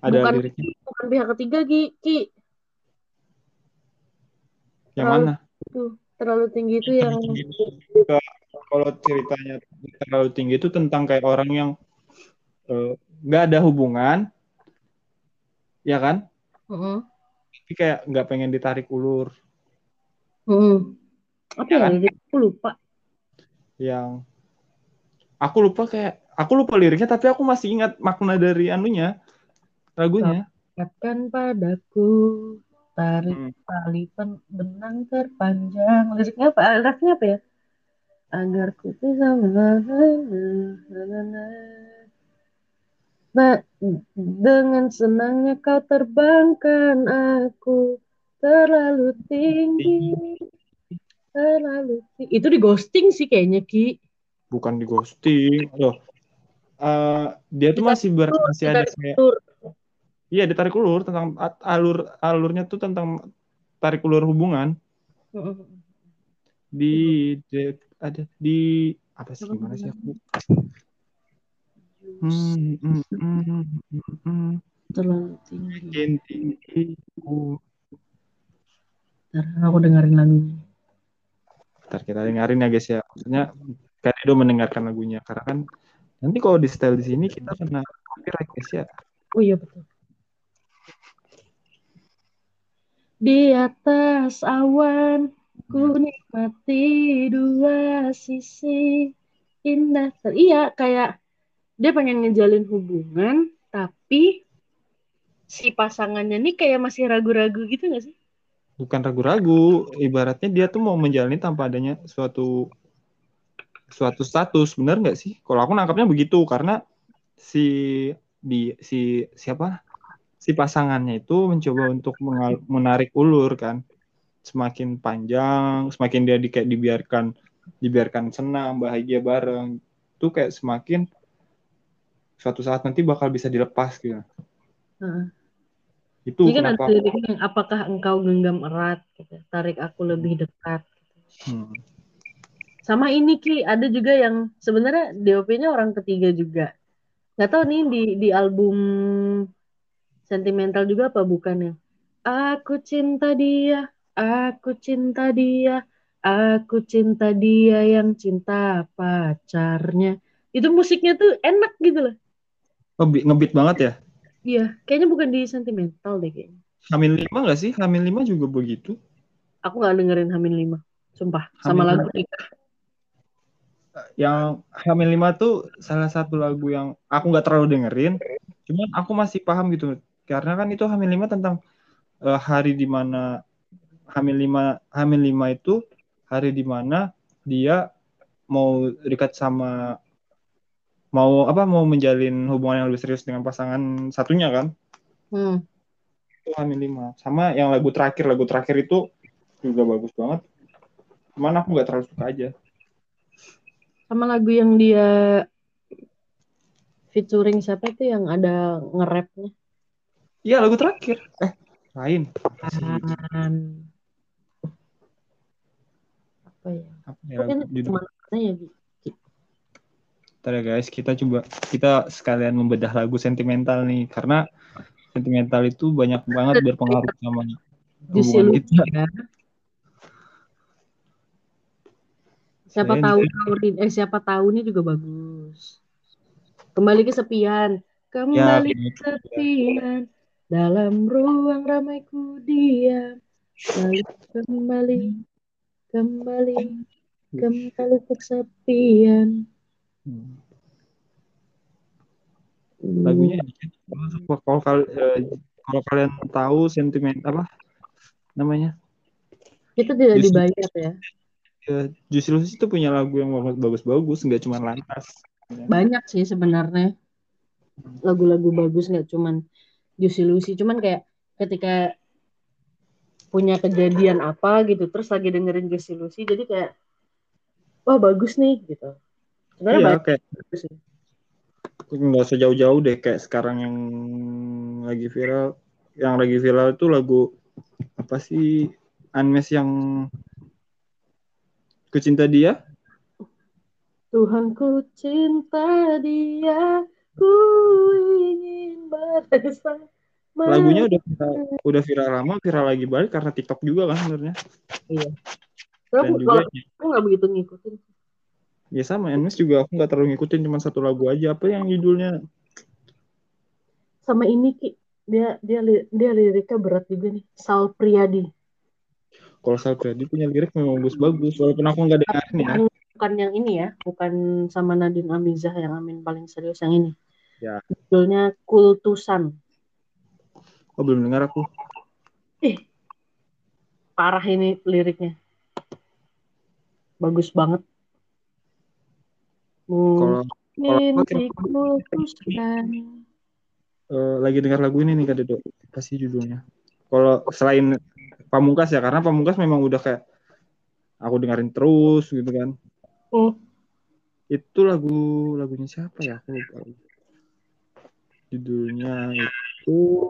Ada bukan- liriknya. Bukan pihak ketiga Ki, Ki. Yang terlalu- mana? Tuh, terlalu tinggi itu yang Terlalu tinggi itu ke- kalau ceritanya terlalu tinggi itu tentang kayak orang yang eh, nggak ada hubungan, ya kan? Tapi kayak nggak pengen ditarik ulur. Heeh. Apa Ya ya? kan? Aku lupa. Yang aku lupa kayak aku lupa liriknya tapi aku masih ingat makna dari anunya lagunya. Katakan padaku tarik Hmm. tali pen- benang terpanjang. Liriknya apa? Liriknya apa ya? Agar ku bisa Ba- dengan senangnya kau terbangkan aku. Terlalu tinggi, terlalu tinggi. Itu di ghosting sih kayaknya Ki. bukan di ghosting. Loh Eh, dia tuh masih ber, masih ada kayak iya ditarik ulur tentang alur alurnya tuh tentang tarik ulur hubungan. Di, di- ada di apa sih gimana sih aku Hmm, hmm, hmm. Terlalu tinggi. Makin. Ntar aku dengerin lagunya. Ntar kita dengerin ya guys ya maksudnya kan Edo mendengarkan lagunya karena kan nanti kalau di style di sini kita kena copyright guys ya Oh iya betul. Di atas awan ku nikmati dua sisi indah. Iya kayak dia pengen ngejalin hubungan tapi si pasangannya nih kayak masih ragu-ragu gitu gak sih? bukan ragu-ragu ibaratnya dia tuh mau menjalani tanpa adanya suatu suatu status benar nggak sih? Kalau aku nangkapnya begitu karena si di si siapa? Si pasangannya itu mencoba untuk mengal- menarik ulur kan. Semakin panjang semakin dia di, kayak dibiarkan dibiarkan senang bahagia bareng tuh kayak semakin suatu saat nanti bakal bisa dilepas gitu Heeh. itu Ini kan kenapa yang apakah engkau genggam erat, gitu. tarik aku lebih dekat. Hmm. Sama ini Ki, ada juga yang sebenarnya DOP-nya orang ketiga juga. Nggak tahu nih di di album sentimental juga apa bukan ya? Aku cinta dia, aku cinta dia, aku cinta dia yang cinta pacarnya. Itu musiknya tuh enak gitu loh. Ngebeat, ngebeat banget ya Iya, kayaknya bukan di sentimental deh kayaknya. Hamin lima nggak sih? Hamin lima juga begitu. Aku nggak dengerin Hamin 5. Sumpah, sama Hamin lagu nikah. Yang Hamin lima tuh salah satu lagu yang aku nggak terlalu dengerin. Cuman aku masih paham gitu. Karena kan itu Hamin lima tentang eh, hari di mana Hamin lima Hamin lima itu hari di mana dia mau dekat sama mau apa mau menjalin hubungan yang lebih serius dengan pasangan satunya kan Hmm. itu Hamin lima sama yang lagu terakhir lagu terakhir itu juga bagus banget cuman aku nggak terlalu suka aja Sama lagu yang dia featuring siapa itu yang ada nge-rapnya? Iya lagu terakhir. Eh lain. Apa sih? Kan. Apa ya? Apa ya lagu- judul? ya, Bi? Bentar ya guys, kita coba kita sekalian membedah lagu sentimental nih karena sentimental itu banyak banget berpengaruh sama hubungan kita. ya. Siapa Saya tahu Taurin, eh siapa tahu ini juga bagus. Kembali kesepian, kembali Ya, kesepian dalam ruang ramai ku diam. Lalu kembali, kembali, kembali kesepian. Hmm. lagunya kalau kal- eh, kalau kalian tahu sentimen apa namanya Itu tidak Justru- dibayar ya. ya, Lucy itu punya lagu yang bagus-bagus nggak cuma lantas Banyak sih sebenarnya lagu-lagu bagus nggak cuman Juicy Lucy, cuman kayak ketika punya kejadian apa gitu, terus lagi dengerin Juicy Lucy, jadi kayak wah bagus nih gitu. Sebenarnya iya kayak sih. nggak usah jauh-jauh deh kayak sekarang yang lagi viral yang lagi viral itu lagu apa sih Unmesh yang ku cinta dia Tuhan ku cinta dia, ku ingin bersama. lagunya udah viral, udah viral lama viral lagi balik karena TikTok juga kan sebenarnya Tapi dan aku, juga kalau aku nggak begitu ngikutin. Ya sama Unmesh juga aku nggak terlalu ngikutin cuma satu lagu aja apa yang judulnya Sama ini Ki, dia dia dia liriknya berat juga nih. Sal Priadi. kalau Sal Priadi punya lirik memang bagus-bagus walaupun aku nggak dengerin ya Bukan, yang ini ya, bukan sama Nadine Amizah yang Amin paling serius yang ini. Ya. Judulnya Kultusan. oh belum dengar aku Parah ini liriknya. Bagus banget. Kalau eh, lagi dengar lagu ini nih Kak Dedo. Apa sih judulnya? Kalau selain Pamungkas ya karena Pamungkas memang udah kayak aku dengerin terus gitu kan. Hmm. itu lagu lagunya siapa ya? Aku lupa judulnya itu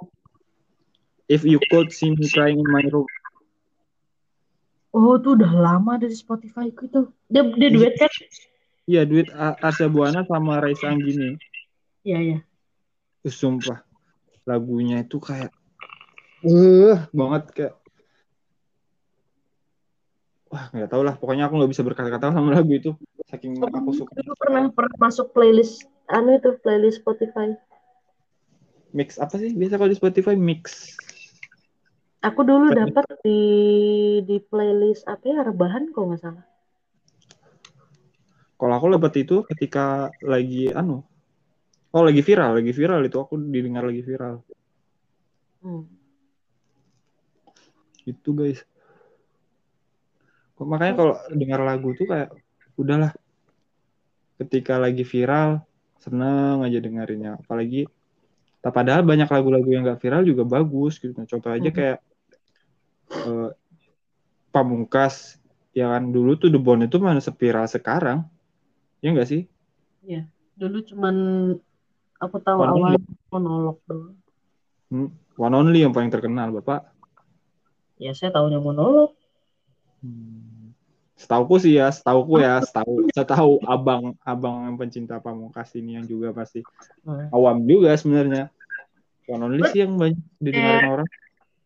If You Could See Me Crying in My Room. Oh, itu udah lama dari Spotify ku itu. Dia dia duet kan? Iya duit A- Arsya Buana sama Raisa Anggini. Iya, iya. Uh, sumpah. Lagunya itu kayak eh. banget kayak. Wah nggak tahu lah. Pokoknya aku nggak bisa berkata-kata sama lagu itu. Saking aku suka. Aku pernah pernah masuk playlist anu itu playlist Spotify. mix apa sih? Biasa kalau di Spotify mix. Aku dulu Playlist. dapat di di playlist apa ya? Rebahan kok nggak salah. Kalau aku dapat itu ketika lagi anu oh lagi viral lagi viral itu aku didengar lagi viral. Hmm. itu guys. Makanya kalau dengar lagu tuh kayak udahlah. Ketika lagi viral seneng aja dengerinnya. Apalagi tak padahal banyak lagu-lagu yang gak viral juga bagus gitu. Nah, contoh aja Mhm. kayak eh, Pamungkas ya kan dulu tuh The Bond itu mana sepiral sekarang ya enggak sih Dulu cuman aku tahu One awal monolog doang. One Only yang paling terkenal bapak Ya saya tahunya monolog. Hmm. Setauku sih ya, setauku ya, setahu, setahu abang, abang yang pencinta pamungkas ini yang juga pasti Nah, awam juga sebenarnya. One Only sih yang banyak didengarin orang.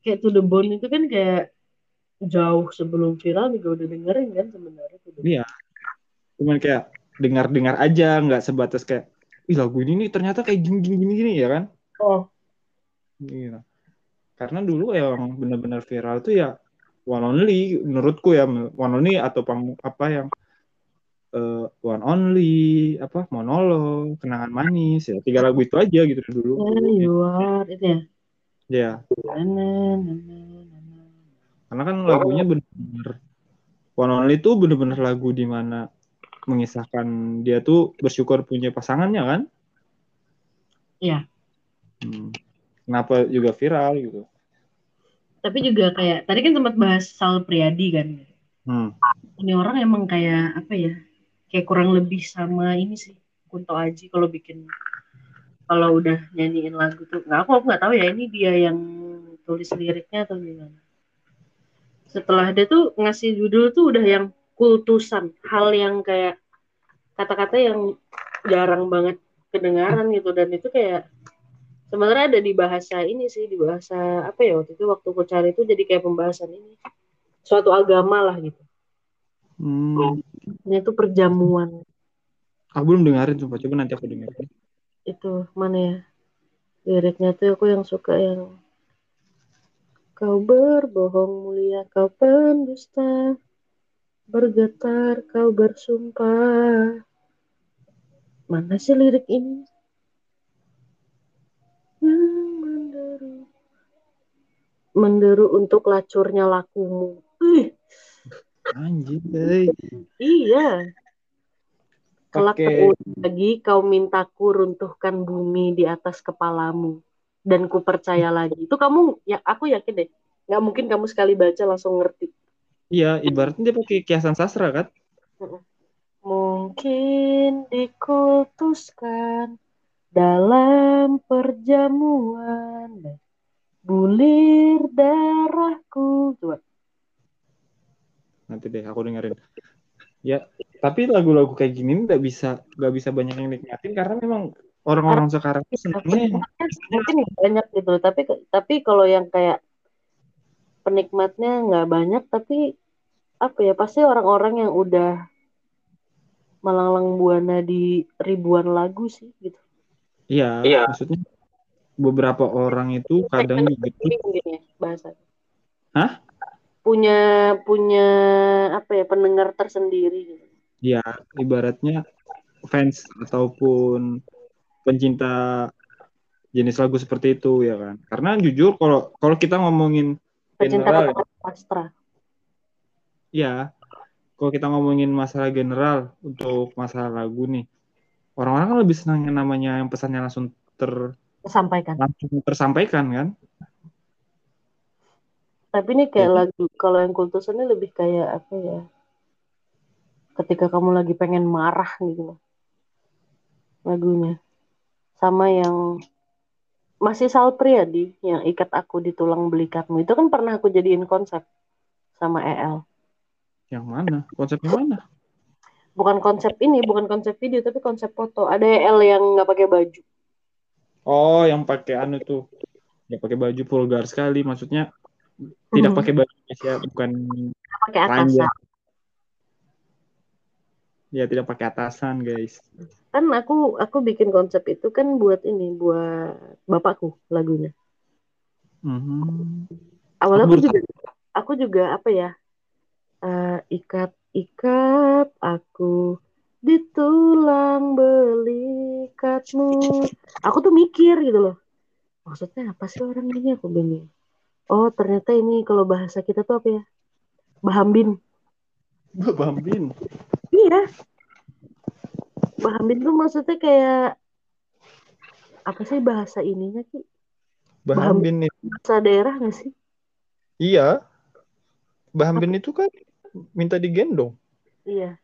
kayak To The Bone itu kan kayak jauh sebelum viral juga udah dengerin kan sebenarnya. Iya. Cuman kayak dengar-dengar aja, nggak sebatas kayak, ih lagu ini nih ternyata kayak gini-gini gini ya kan? Oh, Gitu. Karena dulu yang benar-benar viral tuh ya One Only, menurutku ya One Only atau apa yang eh, One Only, apa monolog, kenangan manis ya tiga lagu itu aja gitu dulu. where you are itu ya. Ya, Na, na, na, na, na, na. karena kan lagunya benar-benar One Only itu benar-benar lagu di mana mengisahkan dia tuh bersyukur punya pasangannya kan? Iya. Hmm. Kenapa juga viral gitu? Tapi juga kayak tadi kan sempat bahas Sal Priadi kan. Hmm. Ini orang emang kayak apa ya? Kayak kurang lebih sama ini sih. Kunto Aji kalau bikin kalau udah nyanyiin lagu tuh nggak aku aku nggak tahu ya ini dia yang tulis liriknya atau gimana. Setelah dia tuh ngasih judul tuh udah yang kultusan, hal yang kayak kata-kata yang jarang banget kedengaran gitu dan itu kayak sebenarnya ada di bahasa ini sih di bahasa apa ya waktu itu waktu aku cari itu jadi kayak pembahasan ini suatu agama lah gitu Hmm. Ini tuh perjamuan. Aku belum dengerin coba coba nanti aku dengerin. Itu mana ya? Liriknya tuh aku yang suka yang Kau berbohong mulia, kau pendusta, bergetar, kau bersumpah. Mana sih lirik ini? Yang menderu, menderu untuk lacurnya lakumu. Ih, Anjir. eh. iya. Kelak terulang lagi kau mintaku runtuhkan bumi di atas kepalamu dan ku percaya lagi. Itu kamu ya aku yakin deh. Nggak mungkin kamu sekali baca langsung ngerti. Iya ibaratnya dia pakai kiasan sastra kan? Mungkin dikultuskan dalam perjamuan bulir darahku. Coba. Nanti deh aku dengerin. Ya, tapi lagu-lagu kayak gini nggak bisa nggak bisa banyak yang nikmatin karena memang orang-orang sekarang tuh senangnya Mungkin banyak gitu, tapi tapi kalau yang kayak penikmatnya nggak banyak, tapi apa ya pasti orang-orang yang udah melanglang buana di ribuan lagu sih gitu. Iya, Iya. maksudnya beberapa orang itu kadang gitu. Ya bahasa. Hah? Punya punya apa ya pendengar tersendiri gitu. Ya, ibaratnya fans ataupun pencinta jenis lagu seperti itu ya kan. Karena jujur kalau kalau kita ngomongin Pecinta sastra. ya kalau kita ngomongin masalah general untuk masalah lagu nih, orang-orang kan lebih senang yang namanya yang pesannya langsung ter Sampaikan. langsung tersampaikan kan. Tapi ini kayak Jadi- lagu kalau yang kultus ini lebih kayak apa ya? Ketika kamu lagi pengen marah gitu loh. Lagunya. Sama yang masih Sal Priadi yang ikat aku di tulang belikatmu itu kan pernah aku jadiin konsep sama EL. Yang mana? Konsepnya mana? Bukan konsep ini, bukan konsep video tapi konsep foto. Ada EL yang nggak pakai baju. Oh, yang pakai anu tuh. Yang pakai baju vulgar sekali, maksudnya tidak Hmm. pakai baju ya, bukan pakai atasan. Ya, tidak pakai atasan, guys. Kan aku aku bikin konsep itu kan buat ini, buat bapakku lagunya. Mhm. awalnya Aku juga aku juga apa ya eh, ikat ikat aku di tulang belikatmu aku tuh mikir gitu loh maksudnya apa sih orang ini aku bingung oh ternyata ini kalau bahasa kita tuh apa ya bahambin Bambin. Iya bahambin tuh maksudnya kayak apa sih bahasa ininya sih Bambin nih. bahasa daerah gak sih Iya. Bambin itu kan minta digendong. iya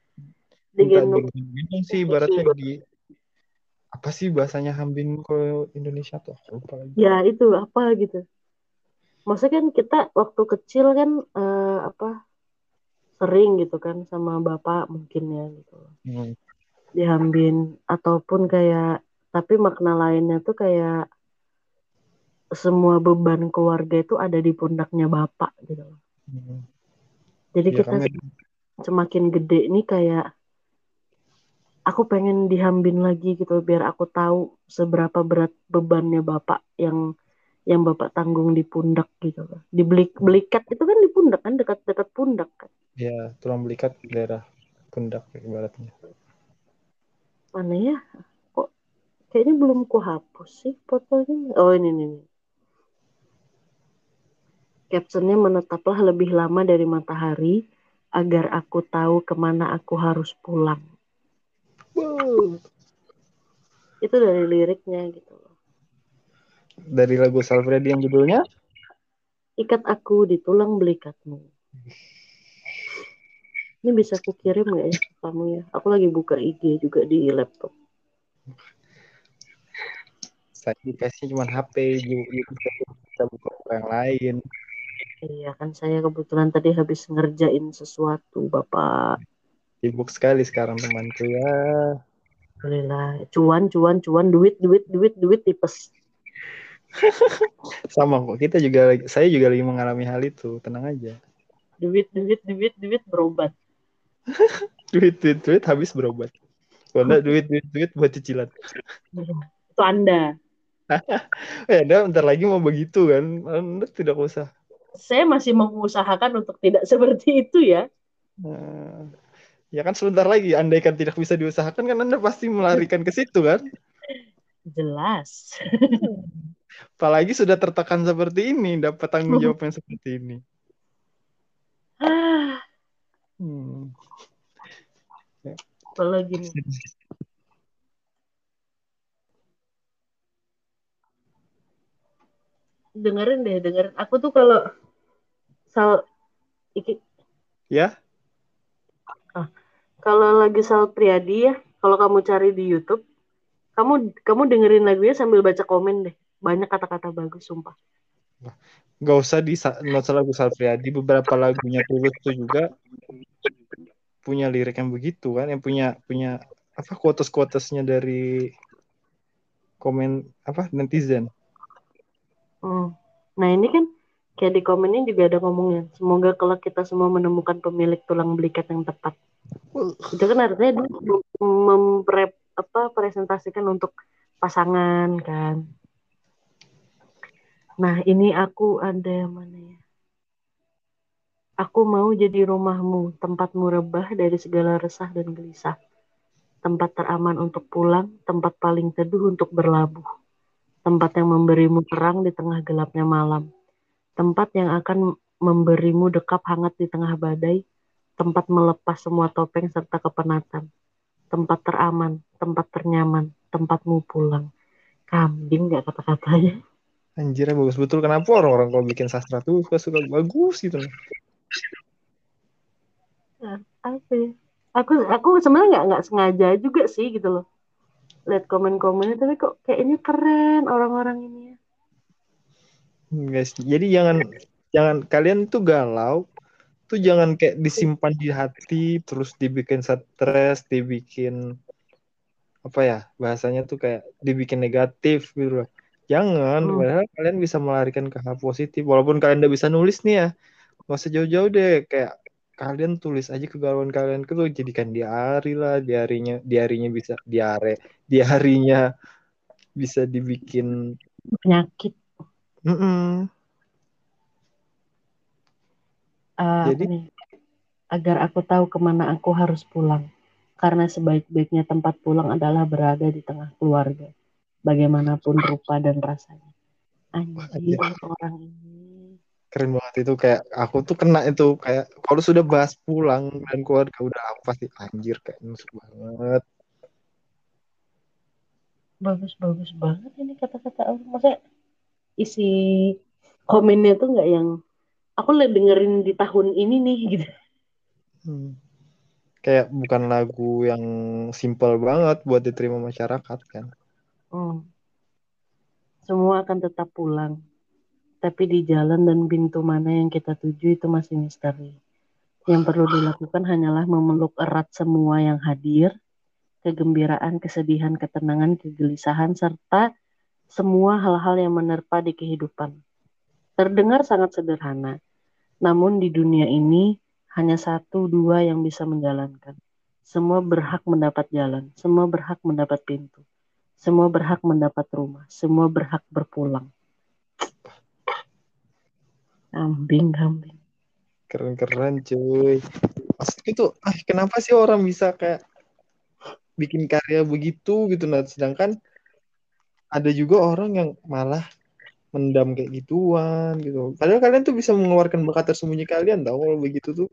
Minta digendong digendong sih ibaratnya di apa sih bahasanya Hambin kalau Indonesia tuh lupa lagi. ya itu apa gitu maksudnya kan kita waktu kecil kan eh, apa sering gitu kan sama bapak mungkin ya gitu Hmm. dihambin ataupun kayak tapi makna lainnya tuh kayak semua beban keluarga itu ada di pundaknya bapak gitu loh. Hmm. jadi Ya, kita kan, semakin gede nih kayak aku pengen dihambin lagi gitu biar aku tahu seberapa berat bebannya bapak yang yang bapak tanggung di pundak gitu loh. Di belik belikat itu kan di pundak kan dekat-dekat pundak kan. ya tulang belikat daerah pundak ibaratnya. Mana ya? Kok kayaknya belum ku hapus sih fotonya. Oh ini nih. Captionnya menetaplah lebih lama dari matahari agar aku tahu ke mana aku harus pulang. Itu dari liriknya gitu loh. Dari lagu Salfredi yang judulnya Ikat aku di tulang belikatmu. Ini bisa aku kirim nggak ya ke kamu ya? Aku lagi buka IG juga di laptop. saya dikasih cuma HP bisa buka yang lain. Iya kan saya kebetulan tadi habis ngerjain sesuatu Bapak. Sibuk sekali sekarang temanku ya. Alhamdulillah. Cuan, cuan, cuan, duit, duit, duit, duit tipes. Sama kok kita juga saya juga lagi mengalami hal itu. Tenang aja. Duit, duit, duit, duit berobat. duit duit duit habis berobat kalau duit duit duit buat cicilan Itu Anda. eh anda bentar lagi mau begitu kan anda tidak usah Saya masih mengusahakan untuk tidak seperti itu ya. Nah, ya kan sebentar lagi andaikan tidak bisa diusahakan kan anda pasti melarikan ke situ kan Jelas. Apalagi sudah tertekan seperti ini dapat tanggung jawab yang seperti ini Ah, Hmm. apalagi nih. Dengerin deh, dengerin. Aku tuh kalau sal iki ya kalau lagi Sal Priadi ya, kalau kamu cari di YouTube, kamu kamu dengerin lagunya sambil baca komen deh. Banyak kata-kata bagus, sumpah. nggak usah di nggak usah lagu Sal Priadi beberapa lagunya Tulus tuh juga punya lirik yang begitu kan yang punya punya apa quotes quotesnya dari komen apa netizen Hmm. Nah ini kan kayak di komennya juga ada ngomongnya. Semoga kelak kita semua menemukan pemilik tulang belikat yang tepat. Itu kan artinya dia mempre apa presentasikan untuk pasangan kan. Nah ini aku ada yang mana ya? Aku mau jadi rumahmu, tempatmu rebah dari segala resah dan gelisah. Tempat teraman untuk pulang, tempat paling teduh untuk berlabuh. Tempat yang memberimu terang di tengah gelapnya malam. Tempat yang akan memberimu dekap hangat di tengah badai. Tempat melepas semua topeng serta kepenatan. Tempat teraman, tempat ternyaman, tempatmu pulang. Kambing gak kata-katanya. Anjir bagus betul kenapa orang-orang kalau bikin sastra tuh suka suka bagus gitu loh apa ya? Aku aku sebenarnya nggak nggak sengaja juga sih gitu loh. Lihat komen-komennya tapi kok kayaknya keren orang-orang ini ya. Guys jadi jangan jangan kalian tuh galau tuh jangan kayak disimpan di hati terus dibikin stres dibikin apa ya bahasanya tuh kayak dibikin negatif gitu loh jangan Hmm. padahal kalian bisa melarikan ke hal positif walaupun kalian udah bisa nulis nih ya nggak usah jauh-jauh deh kayak kalian tulis aja kegalauan kalian itu jadikan diari lah diarinya diarinya bisa diare diarinya bisa dibikin Penyakit. Mm-mm. eh, Jadi- apa nih? Agar aku tahu ke mana aku harus pulang. Karena sebaik-baiknya tempat pulang adalah berada di tengah keluarga. Bagaimanapun rupa dan rasanya. Anjir orang ini. keren banget itu kayak aku tuh kena itu kayak kalau sudah bahas pulang dan keluarga udah aku pasti anjir kayak nusuk banget Bagus-bagus banget ini kata-kata orang. Maksudnya isi komennya tuh nggak yang aku lagi dengerin di tahun ini nih gitu. Hmm. kayak bukan lagu yang simple banget buat diterima masyarakat kan Hmm. Semua akan tetap pulang. Tapi di jalan dan pintu mana yang kita tuju itu masih misteri. Yang perlu dilakukan hanyalah memeluk erat semua yang hadir, kegembiraan, kesedihan, ketenangan, kegelisahan, serta semua hal-hal yang menerpa di kehidupan. Terdengar sangat sederhana, namun di dunia ini hanya satu dua yang bisa menjalankan. Semua berhak mendapat jalan, semua berhak mendapat pintu. Semua berhak mendapat rumah, semua berhak berpulang. Kambing, kambing. keren-keren cuy maksud itu ah kenapa sih orang bisa kayak bikin karya begitu gitu nah sedangkan ada juga orang yang malah mendam kayak gituan gitu padahal kalian tuh bisa mengeluarkan bakat tersembunyi kalian tau kalau begitu tuh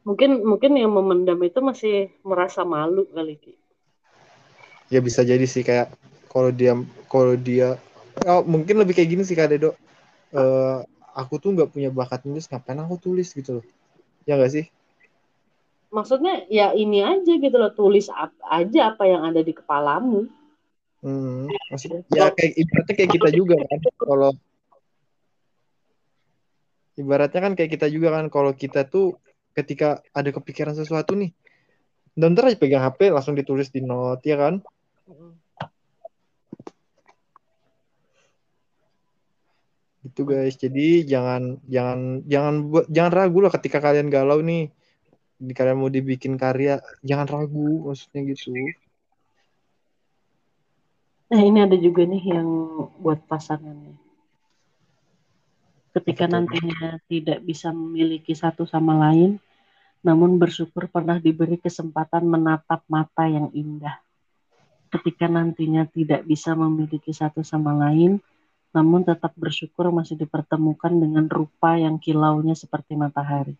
Mungkin mungkin yang memendam itu masih merasa malu kali Ki. Ya bisa jadi sih kayak kalau dia kalau dia oh, mungkin lebih kayak gini sih kak Dedo. Eh, aku tuh nggak punya bakat nulis ngapain aku tulis gitu loh. Ya nggak sih? Maksudnya ya ini aja gitu loh, tulis ap- aja apa yang ada di kepalamu. hmm, maksudnya ya kayak ibaratnya kayak kita juga kan kalau ibaratnya kan kayak kita juga kan kalau kita tuh ketika ada kepikiran sesuatu nih dan ntar aja pegang HP langsung ditulis di note ya kan Itu guys. Jadi jangan jangan jangan buat jangan ragu lah ketika kalian galau nih. Di kalian mau dibikin karya, jangan ragu maksudnya gitu. Nah ini ada juga nih yang buat pasangannya. Ketika tuh? nantinya tidak bisa memiliki satu sama lain, namun bersyukur pernah diberi kesempatan menatap mata yang indah. Ketika nantinya tidak bisa memiliki satu sama lain, namun tetap bersyukur masih dipertemukan dengan rupa yang kilaunya seperti matahari.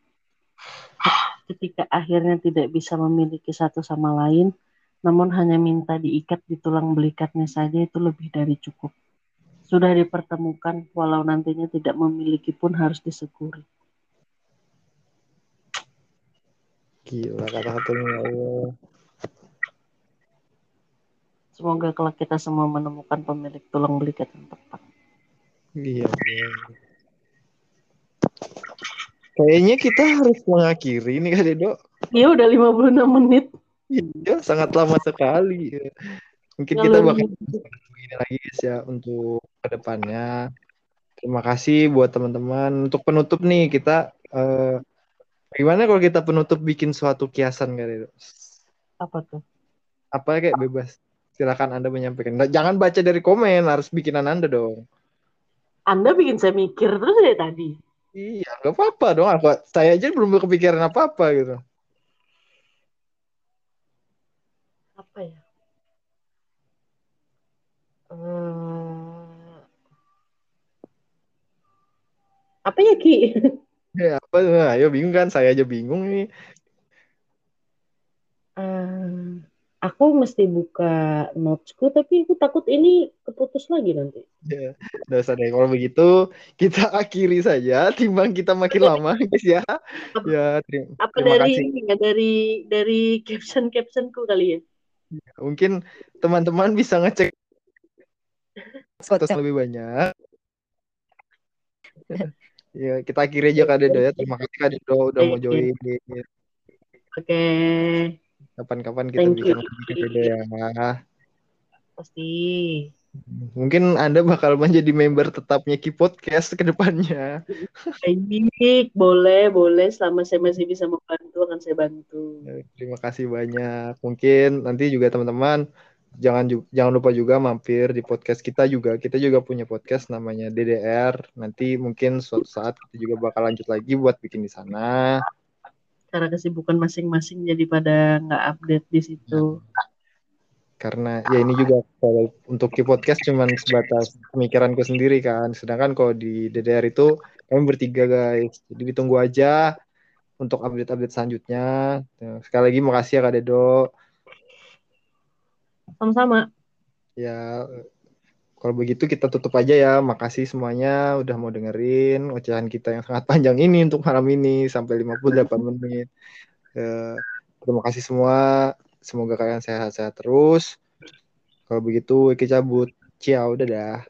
Ketika akhirnya tidak bisa memiliki satu sama lain, namun hanya minta diikat di tulang belikatnya saja itu lebih dari cukup. Sudah dipertemukan, walau nantinya tidak memiliki pun harus disyukuri. Gila kata-katanya ya Allah. Semoga kelak kita semua menemukan pemilik tulang belikat yang tepat. Iya. iya. Kayaknya kita harus mengakhiri nih Kak Dedo. Ya udah 56 menit. Iya, sangat lama sekali. Mungkin kita Ngalur bakal ngidul. ini lagi guys ya untuk ke depannya. Terima kasih buat teman-teman. Untuk penutup nih kita eh, gimana kalau kita penutup bikin suatu kiasan Kak Dedo? Apa tuh? Apa kayak bebas. Silakan Anda menyampaikan. Nah, Jangan baca dari komen, harus bikinan Anda dong. Anda bikin saya mikir terus ya tadi. Iya, nggak apa-apa dong. Aku, saya aja belum kepikiran apa-apa gitu. Apa ya? Eh, apa ya Ki? Ya, apa? Ayo bingung kan? Saya aja bingung nih. Eh, aku mesti buka notesku tapi aku takut ini keputus lagi nanti. Ya, udah usah deh. Kalau begitu, kita akhiri saja. Timbang kita makin lama, guys ya. Ya, terima, Apa terima dari kasih. ya dari dari caption captionku kali ya? Mungkin teman-teman bisa ngecek status lebih banyak. Ya, kita akhiri aja Kak Dedo ya. Terima kasih Kak Dedo udah mau join. Oke, Kapan-kapan kita Thank lagi Kak Dedo ya. pasti. Mungkin Anda bakal menjadi member tetapnya Ki Podcast ke depannya. Baik, boleh, boleh. Selama saya masih bisa membantu, akan saya bantu. Ya, Terima kasih banyak. Mungkin nanti juga teman-teman jangan jangan lupa juga mampir di podcast kita juga. Kita juga punya podcast namanya DDR. Nanti mungkin suatu saat kita juga bakal lanjut lagi buat bikin di sana. Karena kesibukan masing-masing jadi pada nggak update di situ. Karena ya ini juga kalau untuk di podcast cuman sebatas pemikiranku sendiri kan. Sedangkan kalau di DDR itu kami bertiga guys. Jadi ditunggu aja untuk update-update selanjutnya. Ya, Sekali lagi makasih ya Kak Dedo. Sama-sama. Ya, kalau begitu kita tutup aja ya. Makasih semuanya udah mau dengerin ocehan kita yang sangat panjang ini untuk malam ini sampai 58 menit. Ya, terima kasih semua. Semoga kalian sehat-sehat terus. Kalau begitu, Eki cabut. Ciao, dadah.